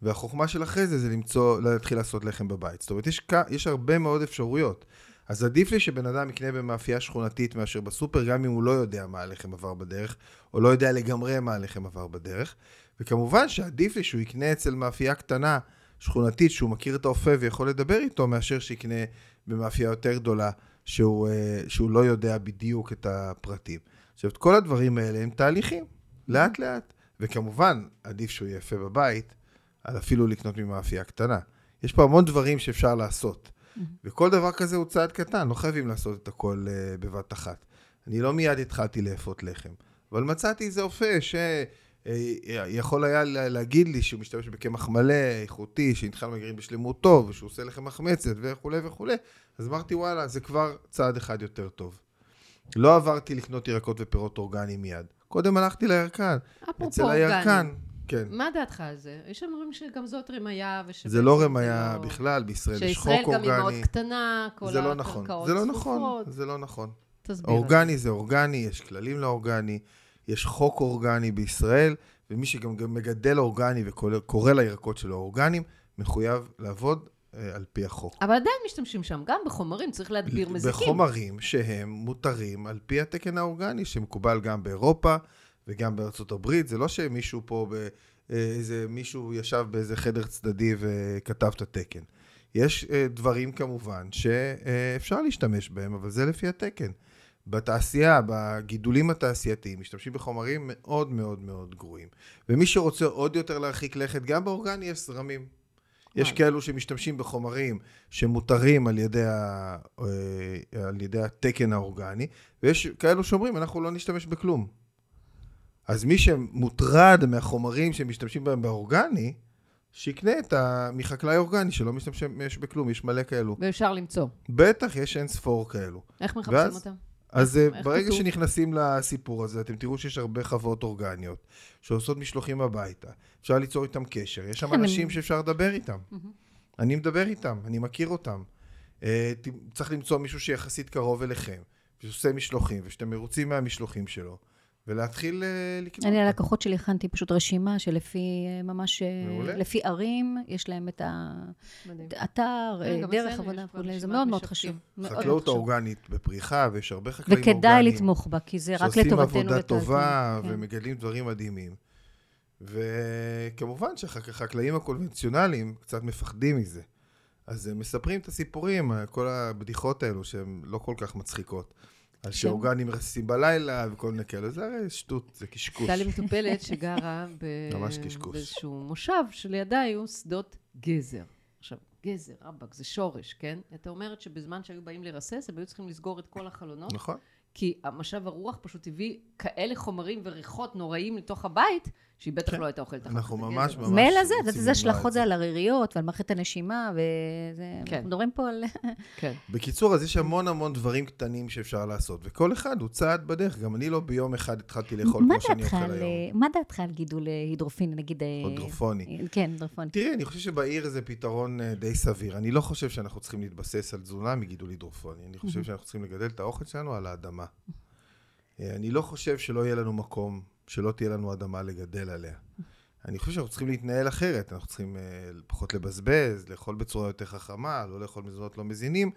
והחוכמה של אחרי זה זה למצוא, להתחיל לעשות לחם בבית. זאת אומרת, יש, יש הרבה מאוד אפשרויות. אז עדיף לי שבן אדם יקנה במאפייה שכונתית מאשר בסופר, גם אם הוא לא יודע מה הלחם עבר בדרך, או לא יודע לגמרי מה הלחם עבר בדרך. וכמובן שעדיף לי שהוא יקנה אצל מאפייה קטנה, שכונתית, שהוא מכיר את האופה ויכול לדבר איתו, מאשר שיקנה במאפייה יותר גדולה, שהוא, אה, שהוא לא יודע בדיוק את הפרטים. עכשיו, את כל הדברים האלה הם תהליכים, לאט לאט. וכמובן, עדיף שהוא יהיה יפה בבית, על אפילו לקנות ממאפייה קטנה. יש פה המון דברים שאפשר לעשות. וכל דבר כזה הוא צעד קטן, לא חייבים לעשות את הכל uh, בבת אחת. אני לא מיד התחלתי לאפות לחם, אבל מצאתי איזה אופה שיכול היה לה- להגיד לי שהוא משתמש בקמח מלא, איכותי, שנתחל מגרעין בשלמותו, ושהוא עושה לחם מחמצת וכולי וכולי, אז אמרתי, וואלה, זה כבר צעד אחד יותר טוב. לא עברתי לקנות ירקות ופירות אורגניים מיד. קודם הלכתי לירקן. אפרופו אצל. הירקן, כן. מה דעתך על זה? יש אומרים שגם זאת רמיה ושבעצם זה לא רמיה לא- בכלל, בישראל יש חוק שישראל גם היא מאוד אורגני. קטנה, כל זה לא נכון, הקרקעות זה לא נכון, צפופות. זה לא נכון. תסביר. על אורגני זה אורגני, יש כללים לאורגני, יש חוק אורגני בישראל, ומי שגם גם מגדל אורגני וקורא לירקות שלו אורגנים, מחויב לעבוד אה, על פי החוק. אבל עדיין משתמשים שם, גם בחומרים, צריך להדביר מזיקים. בחומרים שהם מותרים על פי התקן האורגני, שמקובל גם באירופה וגם בארצות הברית. זה לא שמישהו פה, ב, אה, איזה, מישהו ישב באיזה חדר צדדי וכתב את התקן. יש אה, דברים כמובן שאפשר להשתמש בהם, אבל זה לפי התקן. בתעשייה, בגידולים התעשייתיים, משתמשים בחומרים מאוד מאוד מאוד גרועים. ומי שרוצה עוד יותר להרחיק לכת, גם באורגני יש זרמים. יש וואי. כאלו שמשתמשים בחומרים שמותרים על ידי, ה, אה, על ידי התקן האורגני, ויש כאלו שאומרים, אנחנו לא נשתמש בכלום. אז מי שמוטרד מהחומרים שמשתמשים בהם באורגני, שיקנה את ה... מחקלאי אורגני שלא משתמש בכלום, יש מלא כאלו. ואפשר למצוא. בטח, יש אין ספור כאלו. איך מחפשים ואז- אותם? אז אה, איך ברגע כתוב? שנכנסים לסיפור הזה, אתם תראו שיש הרבה חוות אורגניות שעושות משלוחים הביתה. אפשר ליצור איתם קשר. יש שם כן, אנשים שאפשר לדבר איתם. אני מדבר איתם, אני מכיר אותם. אה, צריך למצוא מישהו שיחסית קרוב אליכם, שעושה משלוחים, ושאתם מרוצים מהמשלוחים שלו, ולהתחיל אה, לקנות. אני ללקוחות שלי הכנתי פשוט רשימה שלפי אה, ממש, אה, מעולה. לפי ערים, יש להם את. האתר, דרך עבודה וכולי, זה מאוד מאוד. חשוב. חקלאות. האורגנית בפריחה, ויש הרבה חקלאים אורגניים. וכדאי לתמוך בה, כי זה רק שעושים לטובתנו עבודה טובה כן. ומגדלים דברים מדהימים. וכמובן שהחקלאים הקונבנציונליים קצת מפחדים מזה. אז הם מספרים את הסיפורים, כל הבדיחות האלו שהן לא כל כך מצחיקות. על שאורגנים רסים בלילה וכל מיני כאלה, זה הרי שטות, זה קשקוש. הייתה לי מטופלת שגרה. באיזשהו מושב שלידה היו שדות גזר. עכשיו, גזר, רבאק, זה שורש, כן? אתה אומרת שבזמן שהיו באים לרסס, הם היו צריכים לסגור את כל החלונות, נכון. כי המשב הרוח פשוט הביא כאלה חומרים וריחות נוראים לתוך הבית, שהיא בטח כן. לא הייתה אוכלת אחר אנחנו כך את ממש. ממש מילא זה, את יודעת איזה השלכות זה על הריריות ועל מערכת הנשימה, וזה... כן. אנחנו מדברים פה על... כן. בקיצור, אז יש המון המון דברים קטנים שאפשר לעשות, וכל אחד הוא צעד בדרך. גם אני לא ביום אחד התחלתי לאכול מה כמו שאני אוכל על, היום. אה, מה דעתך על גידול אה, הידרופיני, נגיד... אה, הידרופוני. כן, הידרופוני. תראי, אני חושב שבעיר זה פתרון אה, די סביר. אני לא חושב שאנחנו צריכים להתבסס על תזונה מגידול הידרופוני. אני חושב שאנחנו צריכים לגדל את האוכל שלנו על האדמה. אה, אני לא חושב שלא יהיה לנו מקום, שלא תהיה לנו אדמה לגדל עליה. אני חושב שאנחנו צריכים להתנהל אחרת. אנחנו צריכים אה, פחות לבזבז, לאכול בצורה יותר חכמה, לא לאכול מזונות לא מזינים,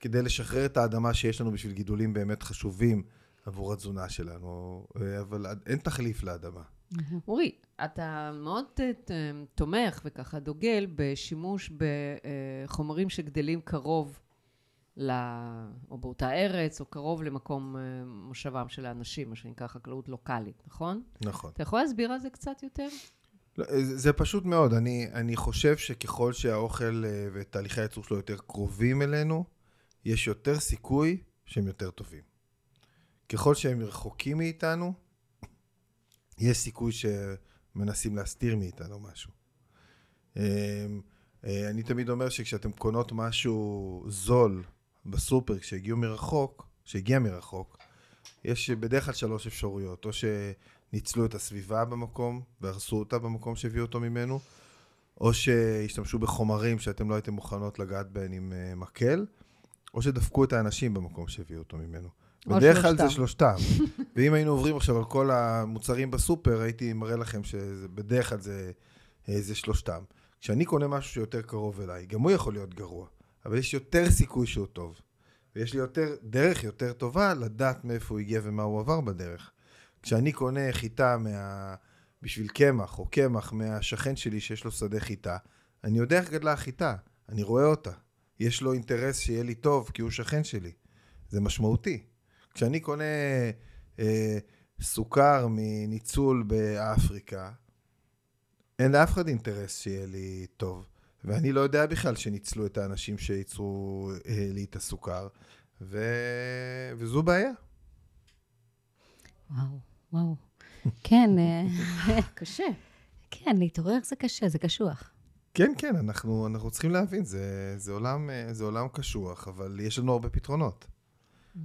כדי לשחרר את האדמה שיש לנו בשביל גידולים באמת חשובים עבור התזונה שלנו, אה, אבל אין תחליף לאדמה. אורי, אתה מאוד אה, תומך וככה דוגל בשימוש בחומרים שגדלים קרוב ל... או באותה ארץ, או קרוב למקום אה, מושבם של האנשים, מה שנקרא חקלאות לוקאלית, נכון? נכון. אתה יכול להסביר על זה קצת יותר? לא, זה זה פשוט מאוד, אני, אני חושב שככל שהאוכל אה, ותהליכי הייצור שלו יותר קרובים אלינו, יש יותר סיכוי שהם יותר טובים. ככל שהם רחוקים מאיתנו, יש סיכוי שמנסים להסתיר מאיתנו משהו. אה, אה, אני תמיד אומר שכשאתם קונות משהו זול בסופר, כשהגיעו מרחוק, שהגיע מרחוק, יש בדרך כלל שלוש אפשרויות, או שניצלו את הסביבה במקום והרסו אותה במקום שהביאו אותו ממנו, או שהשתמשו בחומרים שאתם לא הייתם מוכנות לגעת בהם עם אה, מקל, או שדפקו את האנשים במקום שהביאו אותו ממנו. בדרך כלל. זה שלושתם. (laughs) ואם היינו עוברים עכשיו על כל המוצרים בסופר, הייתי מראה לכם שבדרך כלל זה, אה, זה שלושתם. כשאני קונה משהו שיותר קרוב אליי, גם הוא יכול להיות גרוע, אבל יש יותר סיכוי שהוא טוב. ויש לי יותר, דרך יותר טובה לדעת מאיפה הוא הגיע ומה הוא עבר בדרך. כשאני קונה חיטה מה... בשביל קמח, או קמח מהשכן שלי שיש לו שדה חיטה, אני יודע איך גדלה החיטה, אני רואה אותה. יש לו אינטרס שיהיה לי טוב, כי הוא שכן שלי. זה משמעותי. כשאני קונה אה, סוכר מניצול באפריקה, אין לאף אחד אינטרס שיהיה לי טוב. ואני לא יודע בכלל שניצלו את האנשים שייצרו אה, לי את הסוכר, ו... וזו בעיה. וואו, וואו. כן, אה, (laughs) קשה. כן, להתעורר זה קשה, זה קשוח. כן, כן, אנחנו, אנחנו צריכים להבין, זה, זה, עולם, אה, זה עולם קשוח, אבל יש לנו הרבה פתרונות,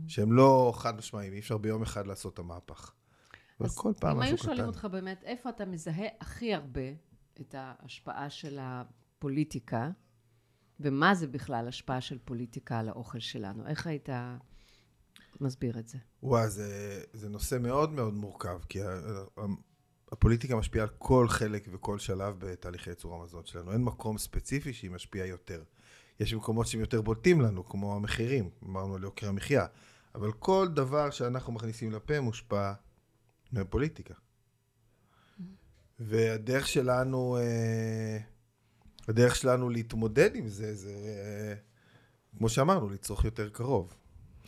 שהם לא חד משמעיים, אי אפשר ביום אחד לעשות את המהפך. אבל אז כל פעם אם היו משהו שואלים קטן. אותך באמת, איפה אתה מזהה הכי הרבה את ההשפעה של הפוליטיקה, ומה זה בכלל השפעה של פוליטיקה על האוכל שלנו? איך היית מסביר את זה? וואי, זה, זה נושא מאוד מאוד מורכב, כי הפוליטיקה משפיעה על כל חלק וכל שלב בתהליכי ייצור המזון שלנו. אין מקום ספציפי שהיא משפיעה יותר. יש מקומות שהם יותר בולטים לנו, כמו המחירים, אמרנו על יוקר המחיה, אבל כל דבר שאנחנו מכניסים לפה מושפע מהפוליטיקה. והדרך שלנו, אה, הדרך שלנו להתמודד עם זה, זה, אה, כמו שאמרנו, לצרוך יותר קרוב.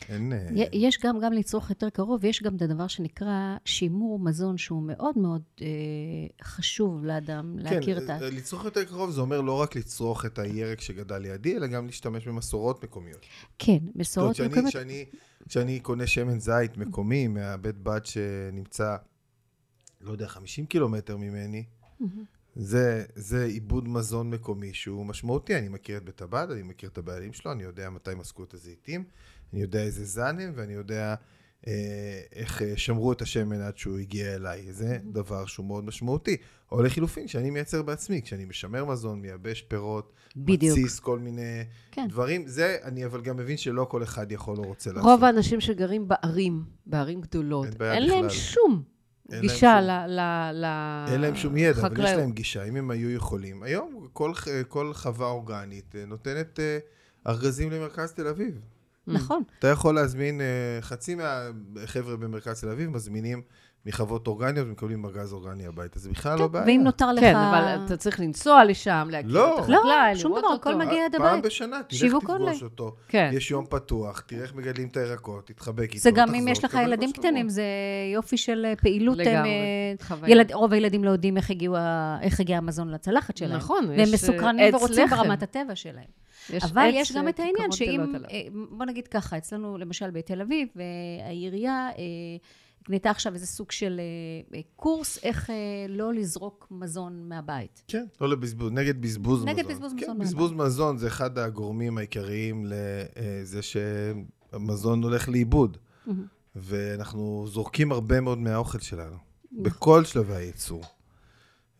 אין... אה, יש גם, גם לצרוך יותר קרוב, ויש גם את הדבר שנקרא שימור מזון, שהוא מאוד מאוד אה, חשוב לאדם להכיר את ה... כן, לצרוך יותר קרוב זה אומר לא רק לצרוך את הירק שגדל לידי, אלא גם להשתמש במסורות מקומיות. כן, מסורות אומרת, מקומיות. שאני, כשאני קונה שמן זית מקומי מהבית בד שנמצא, לא יודע, 50 קילומטר ממני, זה, זה עיבוד מזון מקומי שהוא משמעותי. אני מכיר את בית הבד, אני מכיר את הבעלים שלו, אני יודע מתי מסקו את הזיתים, אני יודע איזה זן הם, ואני יודע אה, איך אה, שמרו את השמן עד שהוא הגיע אליי. זה דבר שהוא מאוד משמעותי. או לחילופין, שאני מייצר בעצמי, כשאני משמר מזון, מייבש פירות, בדיוק. מתסיס כל מיני כן. דברים. זה, אני אבל גם מבין שלא כל אחד יכול או רוצה לעשות. רוב האנשים שגרים בערים, בערים גדולות, אין אין להם. שום גישה שום- ל- ל- ל- אין להם שום ידע, אבל יש. להם גישה, אם הם היו יכולים. היום כל, כל חווה אורגנית אה, נותנת אה, ארגזים למרכז תל אביב. נכון. אתה יכול להזמין, אה, חצי מהחבר'ה במרכז תל אביב מזמינים מחוות אורגניות ומקבלים ארגז אורגני הביתה. זה בכלל לא בעיה. ואם נותר לך... כן, אבל אתה צריך לנסוע לשם, להכיר לא. את החקלאי, לא, שום לראות דבר, אותו. הכל מגיע עד פעם הבית. בשנה, תלך תפגוש. אותו. כן. יש יום פתוח, תראה איך מגדלים את הירקות, תתחבק איתו, זה גם תחזור, אם יש לך ילדים. קטנים, זה יופי של אה, פעילות. הם, לגמרי, אה, חוויה. ילד, רוב הילדים לא יודעים איך, הגיעו, ה- איך הגיע המזון לצלחת שלהם. נכון, והם יש, אה, מסוקרנים ורוצים. ברמת הטבע שלהם. יש אבל יש גם אה, את העניין שאם. אה, בוא נגיד ככה, אצלנו למשל בתל אביב, אה, העירייה הקנתה עכשיו איזה סוג של אה, אה, קורס איך אה, לא לזרוק מזון מהבית. כן, לא לבזבוז, נגד בזבוז מזון. נגד בזבוז כן, מזון בזבוז מזון זה אחד הגורמים העיקריים לזה שהמזון הולך לאיבוד. ואנחנו זורקים הרבה מאוד מהאוכל שלנו, בכל שלבי הייצור.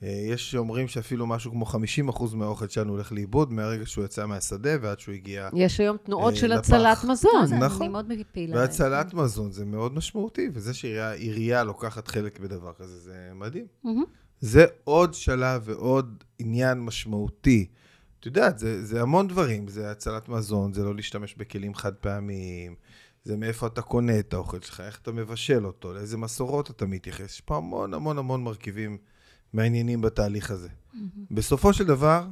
אה, יש שאומרים שאפילו משהו כמו 50% מהאוכל שלנו הולך לאיבוד מהרגע שהוא יצא מהשדה ועד שהוא הגיע... יש היום תנועות אה, של לפח. הצלת מזון. נכון. אני מאוד פעילה. והצלת מזון זה מאוד משמעותי, וזה שעירייה לוקחת חלק בדבר כזה, זה מדהים. זה עוד שלב ועוד עניין משמעותי. את יודעת, זה, זה המון דברים, זה הצלת מזון, זה לא להשתמש בכלים חד פעמיים, זה מאיפה אתה קונה את האוכל שלך, איך אתה מבשל אותו, לאיזה מסורות אתה מתייחס. יש פה המון המון המון מרכיבים מעניינים בתהליך הזה. בסופו של דבר,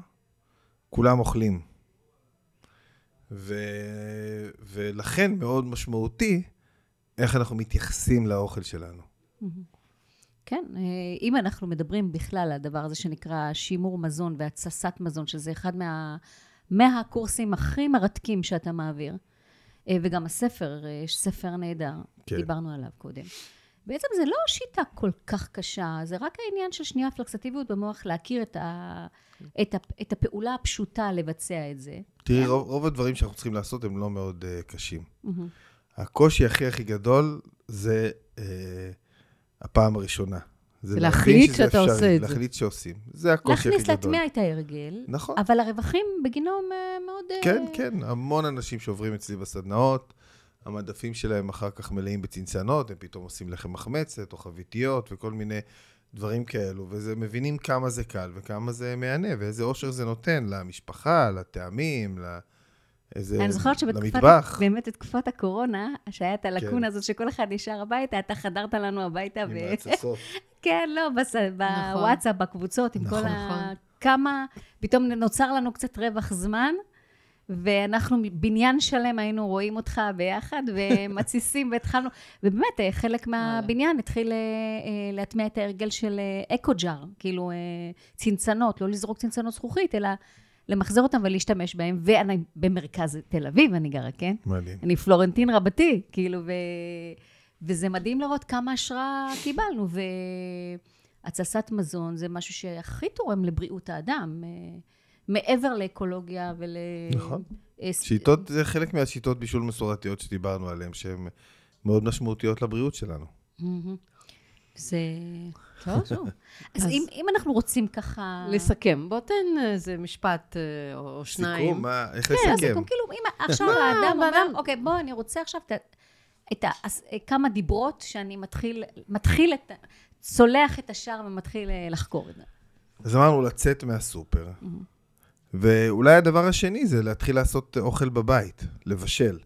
כולם אוכלים. ו... ולכן מאוד משמעותי איך אנחנו מתייחסים לאוכל שלנו. כן, אה, אם אנחנו מדברים בכלל על הדבר הזה שנקרא שימור מזון והתססת מזון, שזה אחד מה, מהקורסים הכי מרתקים שאתה מעביר, אה, וגם הספר, אה, יש ספר נהדר, כן. דיברנו עליו קודם. בעצם זה לא שיטה כל כך קשה, זה רק העניין של שנייה פלקסטיביות במוח, להכיר את, ה, את, ה, את הפעולה הפשוטה לבצע את זה. תראי, רוב, רוב הדברים שאנחנו צריכים לעשות הם לא מאוד uh, קשים. מהמם. הקושי הכי הכי גדול זה uh, הפעם הראשונה. זה להחליט שאתה אפשרי, עושה את זה. להחליט שעושים. זה הקושי הכי להכניס, גדול. להטמיע את ההרגל, נכון. אבל הרווחים בגינו הם אה, מאוד... כן, כן, המון אנשים שעוברים אצלי בסדנאות, המדפים שלהם אחר כך מלאים בצנצנות, הם פתאום עושים לחם מחמצת או חביתיות וכל מיני דברים כאלו, וזה מבינים כמה זה קל וכמה זה מהנה ואיזה אושר זה נותן למשפחה, לטעמים, ל... איזה... אני זוכרת שבתקופת. באמת בתקופת הקורונה, שהיה את הלקונה הזאת שכל אחד נשאר הביתה, אתה חדרת לנו הביתה, עם ו... ההתססות. (laughs) כן, לא, בס... בוואטסאפ, בקבוצות, עם כל נכון. ה... כמה, פתאום נוצר לנו קצת רווח זמן, ואנחנו, בניין שלם היינו רואים אותך ביחד, (laughs) ומתסיסים, והתחלנו, ובאמת, אה, חלק מהבניין התחיל אה, אה, להטמיע את ההרגל של אקו-ג'אר, כאילו צנצנות, לא לזרוק צנצנות זכוכית, אלא למחזר אותם ולהשתמש בהם, ואני במרכז תל אביב, אני גרה, כן? מדהים. אני פלורנטין רבתי, כאילו, ו... וזה מדהים לראות כמה השראה קיבלנו, והתססת מזון זה משהו שהכי תורם לבריאות האדם, מעבר לאקולוגיה ול... נכון. אה, שיטות, זה חלק מהשיטות בישול מסורתיות שדיברנו עליהן, שהן מאוד משמעותיות לבריאות שלנו. זה... טוב, (laughs) טוב. אז אז- אם, אם אנחנו רוצים ככה... לסכם. בוא תן איזה משפט אה, או שניים. סיכום, מה, איך כן, לסכם? סיכום, כאילו, אם עכשיו האדם אומר, אוקיי, בוא, אני רוצה עכשיו את, ה- אה, כמה דיברות שאני מתחיל, מתחיל את, צולח את השער ומתחיל לחקור את זה. אז אמרנו לצאת מהסופר. ואולי הדבר השני זה להתחיל לעשות אוכל בבית, לבשל.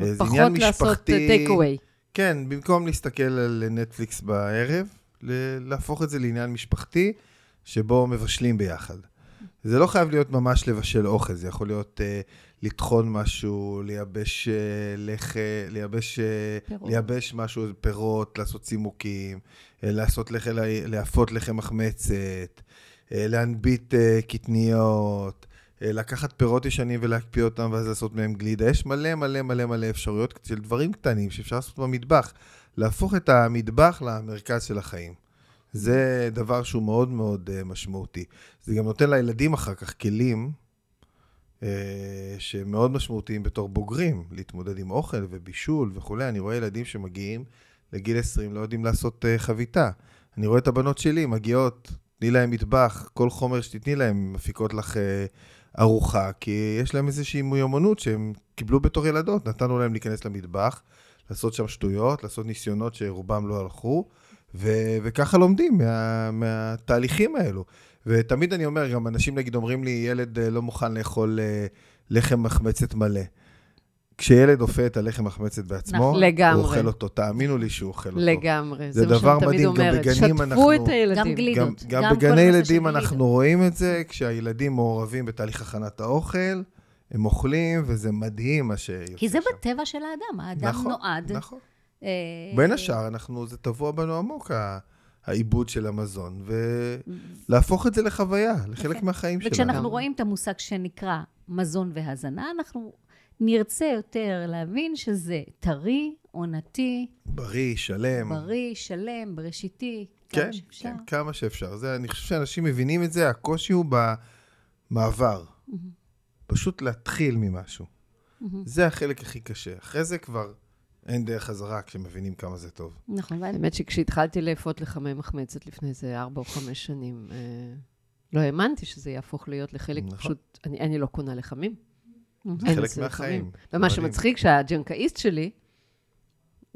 אה, זה עניין פחות לעשות משפחתי. take. כן, במקום להסתכל על נטפליקס בערב, להפוך את זה לעניין משפחתי, שבו מבשלים ביחד. זה לא חייב להיות ממש לבשל אוכל, זה יכול להיות uh, לטחון משהו, לייבש uh, לחם, לייבש, uh, פירות. לייבש משהו, פירות, לעשות צימוקים, uh, לעשות לחם, להפות לחם מחמצת, uh, להנביט uh, קטניות, uh, לקחת פירות ישנים ולהקפיא אותם ואז לעשות מהם גלידה. יש מלא מלא מלא מלא אפשרויות של דברים קטנים שאפשר לעשות במטבח. להפוך את המטבח למרכז של החיים. זה דבר שהוא מאוד מאוד משמעותי. זה גם נותן לילדים אחר כך כלים uh, שהם מאוד משמעותיים בתור בוגרים, להתמודד עם אוכל ובישול וכולי. אני רואה ילדים שמגיעים לגיל 20, לא יודעים לעשות חביתה. אני רואה את הבנות שלי מגיעות, תני להם מטבח, כל חומר שתתני להם, מפיקות לך uh, ארוחה, כי יש להם איזושהי מיומנות שהם קיבלו בתור ילדות. נתנו להם להיכנס למטבח, לעשות שם שטויות, לעשות ניסיונות שרובם לא הלכו. ו- וככה לומדים מה- מהתהליכים האלו. ותמיד אני אומר, גם אנשים נגיד אומרים לי, ילד אה, לא מוכן לאכול אה, לחם מחמצת מלא. כשילד אופה את הלחם מחמצת בעצמו, נכון, לגמרי. הוא אוכל אותו, תאמינו לי שהוא אוכל אותו. לגמרי. זה זה מה דבר שאני תמיד מדהים, גם אומרת. בגנים שתפו אנחנו- את הילדים. גם גלידות. גם, גם, גם בגני ילדים גלידות. אנחנו רואים את זה, כשהילדים מעורבים בתהליך הכנת האוכל, הם אוכלים, וזה מדהים מה שיוצא כי זה שם. בטבע של האדם, האדם נכון, נועד. נכון. אה, בין השאר, אנחנו, זה טבוע בנו עמוק, העיבוד של המזון, ולהפוך את זה לחוויה, לחלק. מהחיים שלנו. וכשאנחנו. רואים את המושג שנקרא מזון והזנה, אנחנו נרצה יותר להבין שזה טרי, עונתי, בריא, שלם. בריא, שלם, בראשיתי, כן, כמה שאפשר. כן, כמה שאפשר. זה, אני חושב שאנשים מבינים את זה, הקושי הוא במעבר. פשוט להתחיל ממשהו. זה החלק הכי קשה. אחרי זה כבר אין דרך חזרה כשמבינים כמה זה טוב. נכון, ואני- האמת שכשהתחלתי לאפות לחמי מחמצת לפני איזה ארבע או חמש שנים, אה, לא האמנתי שזה יהפוך להיות לחלק, נכון. פשוט, אני, אני לא קונה לחמים. זה חלק מהחיים. ומה. שמצחיק, שהג'נקאיסט שלי,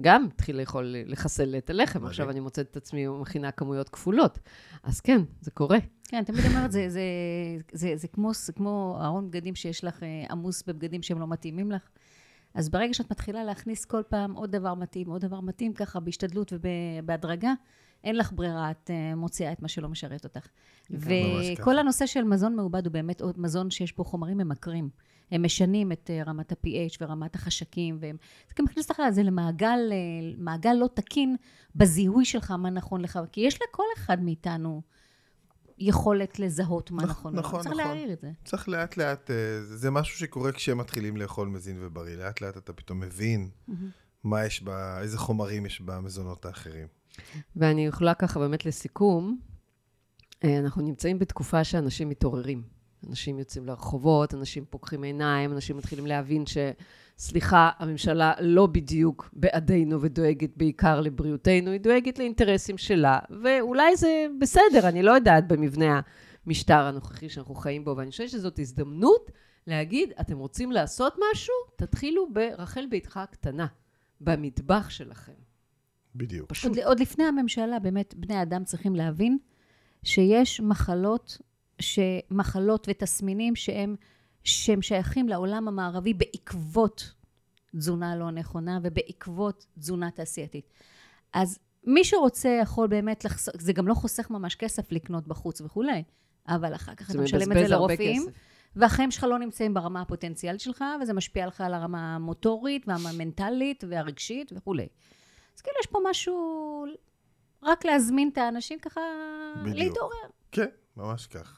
גם התחיל לאכול, לחסל את הלחם. מדהים. עכשיו אני מוצאת את עצמי מכינה כמויות כפולות. אז כן, זה קורה. כן, תמיד אומרת, זה, זה, זה, זה כמו, זה כמו ארון בגדים שיש לך אה, עמוס בבגדים שהם לא מתאימים לך. אז ברגע שאת מתחילה להכניס כל פעם עוד דבר מתאים, עוד דבר מתאים, ככה בהשתדלות ובהדרגה, אין לך ברירה, את אה, מוציאה את מה שלא משרת אותך. וכל. הנושא של מזון מעובד הוא באמת עוד מזון שיש בו חומרים ממכרים. הם משנים את אה, רמת ה-pH ורמת החשקים, והם... זה גם מכניס לך את זה למעגל אה, מעגל לא תקין בזיהוי שלך, מה נכון לך, כי יש לכל אחד מאיתנו יכולת לזהות מה נכ- נכון. ולא. נכון, צריך נכון. להעיר את זה. צריך לאט לאט, אה, זה זה משהו שקורה כשמתחילים לאכול מזין ובריא. לאט לאט אתה פתאום מבין מה יש בה, איזה חומרים יש במזונות האחרים. ואני יכולה ככה באמת לסיכום, אנחנו נמצאים בתקופה שאנשים מתעוררים. אנשים יוצאים לרחובות, אנשים פוקחים עיניים, אנשים מתחילים להבין ש... סליחה, הממשלה לא בדיוק בעדינו ודואגת בעיקר לבריאותנו, היא דואגת לאינטרסים שלה, ואולי זה בסדר, אני לא יודעת, במבנה המשטר הנוכחי שאנחנו חיים בו, ואני חושבת שזאת הזדמנות להגיד, אתם רוצים לעשות משהו? תתחילו ברחל ביתך הקטנה, במטבח שלכם. בדיוק. פשוט. עוד, עוד לפני הממשלה, באמת, בני אדם צריכים להבין שיש מחלות, מחלות ותסמינים שהם, שהם שייכים לעולם המערבי בעקבות תזונה לא נכונה ובעקבות תזונה תעשייתית. אז מי שרוצה יכול באמת לחסוך, זה גם לא חוסך ממש כסף לקנות בחוץ וכולי, אבל אחר כך אתה משלם את זה לרופאים. והחיים שלך לא נמצאים ברמה הפוטנציאלית שלך, וזה משפיע לך על הרמה המוטורית והמנטלית והרגשית וכולי. אז כאילו יש פה משהו, רק להזמין את האנשים ככה, בדיוק. להתעורר. כן, ממש כך.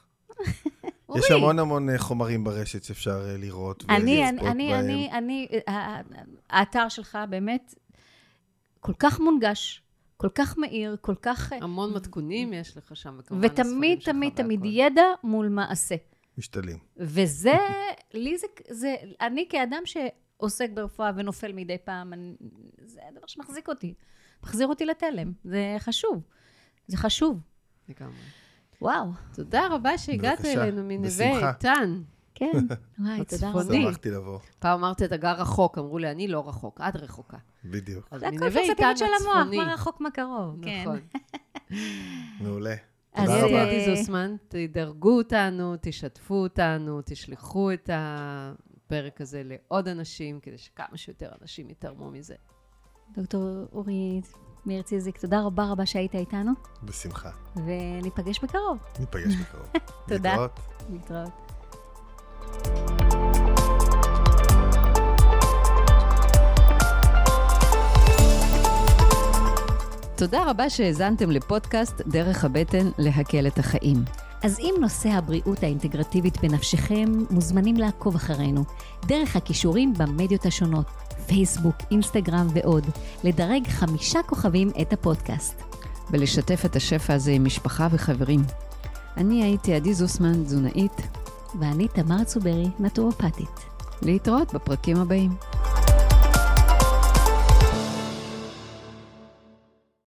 אורי, יש המון המון אה, חומרים ברשת שאפשר אה, לראות אני, ולצפות אני, אני, בהם. אני, אני, ה- האתר שלך באמת כל כך מונגש, כל כך מהיר, כל כך... המון מתכונים יש לך שם, וכמובן ותמיד, הספרים שלך תמיד, תמיד והכל. ידע מול מעשה. משתדלים. וזה, (laughs) לי זה, זה, אני כאדם שעוסק ברפואה ונופל מדי פעם, אני, זה הדבר שמחזיק אותי. מחזיר אותי לתלם. זה חשוב. זה חשוב. לגמרי. וואו. תודה רבה שהגעת אלינו מנווה. איתן. כן. (laughs) וואי, תודה רבה. שמחתי לבוא, פעם אמרתי, אתה גר רחוק, אמרו לי, אני לא רחוק, את רחוקה. בדיוק. זה הכל פרסטיביות של המוח. מה רחוק, מה קרוב. כן. נכון. (laughs) מעולה. אז, תודה רבה. אדי אה, זוסמן, תדרגו אותנו, תשתפו אותנו, תשלחו את הפרק הזה לעוד אנשים, כדי שכמה שיותר אנשים יתרמו מזה. דוקטור אורי מאיר ציזיק, תודה רבה רבה שהיית איתנו, בשמחה. וניפגש בקרוב. ניפגש בקרוב. (laughs) תודה. להתראות. להתראות. תודה רבה שהאזנתם לפודקאסט דרך הבטן להקל את החיים. אז אם נושא הבריאות האינטגרטיבית בנפשכם, מוזמנים לעקוב אחרינו, דרך הכישורים במדיות השונות, פייסבוק, אינסטגרם ועוד, לדרג חמישה כוכבים את הפודקאסט. ולשתף את השפע הזה עם משפחה וחברים. אני הייתי עדי זוסמן, תזונאית. ואני תמר צוברי, נטורופטית. להתראות בפרקים הבאים.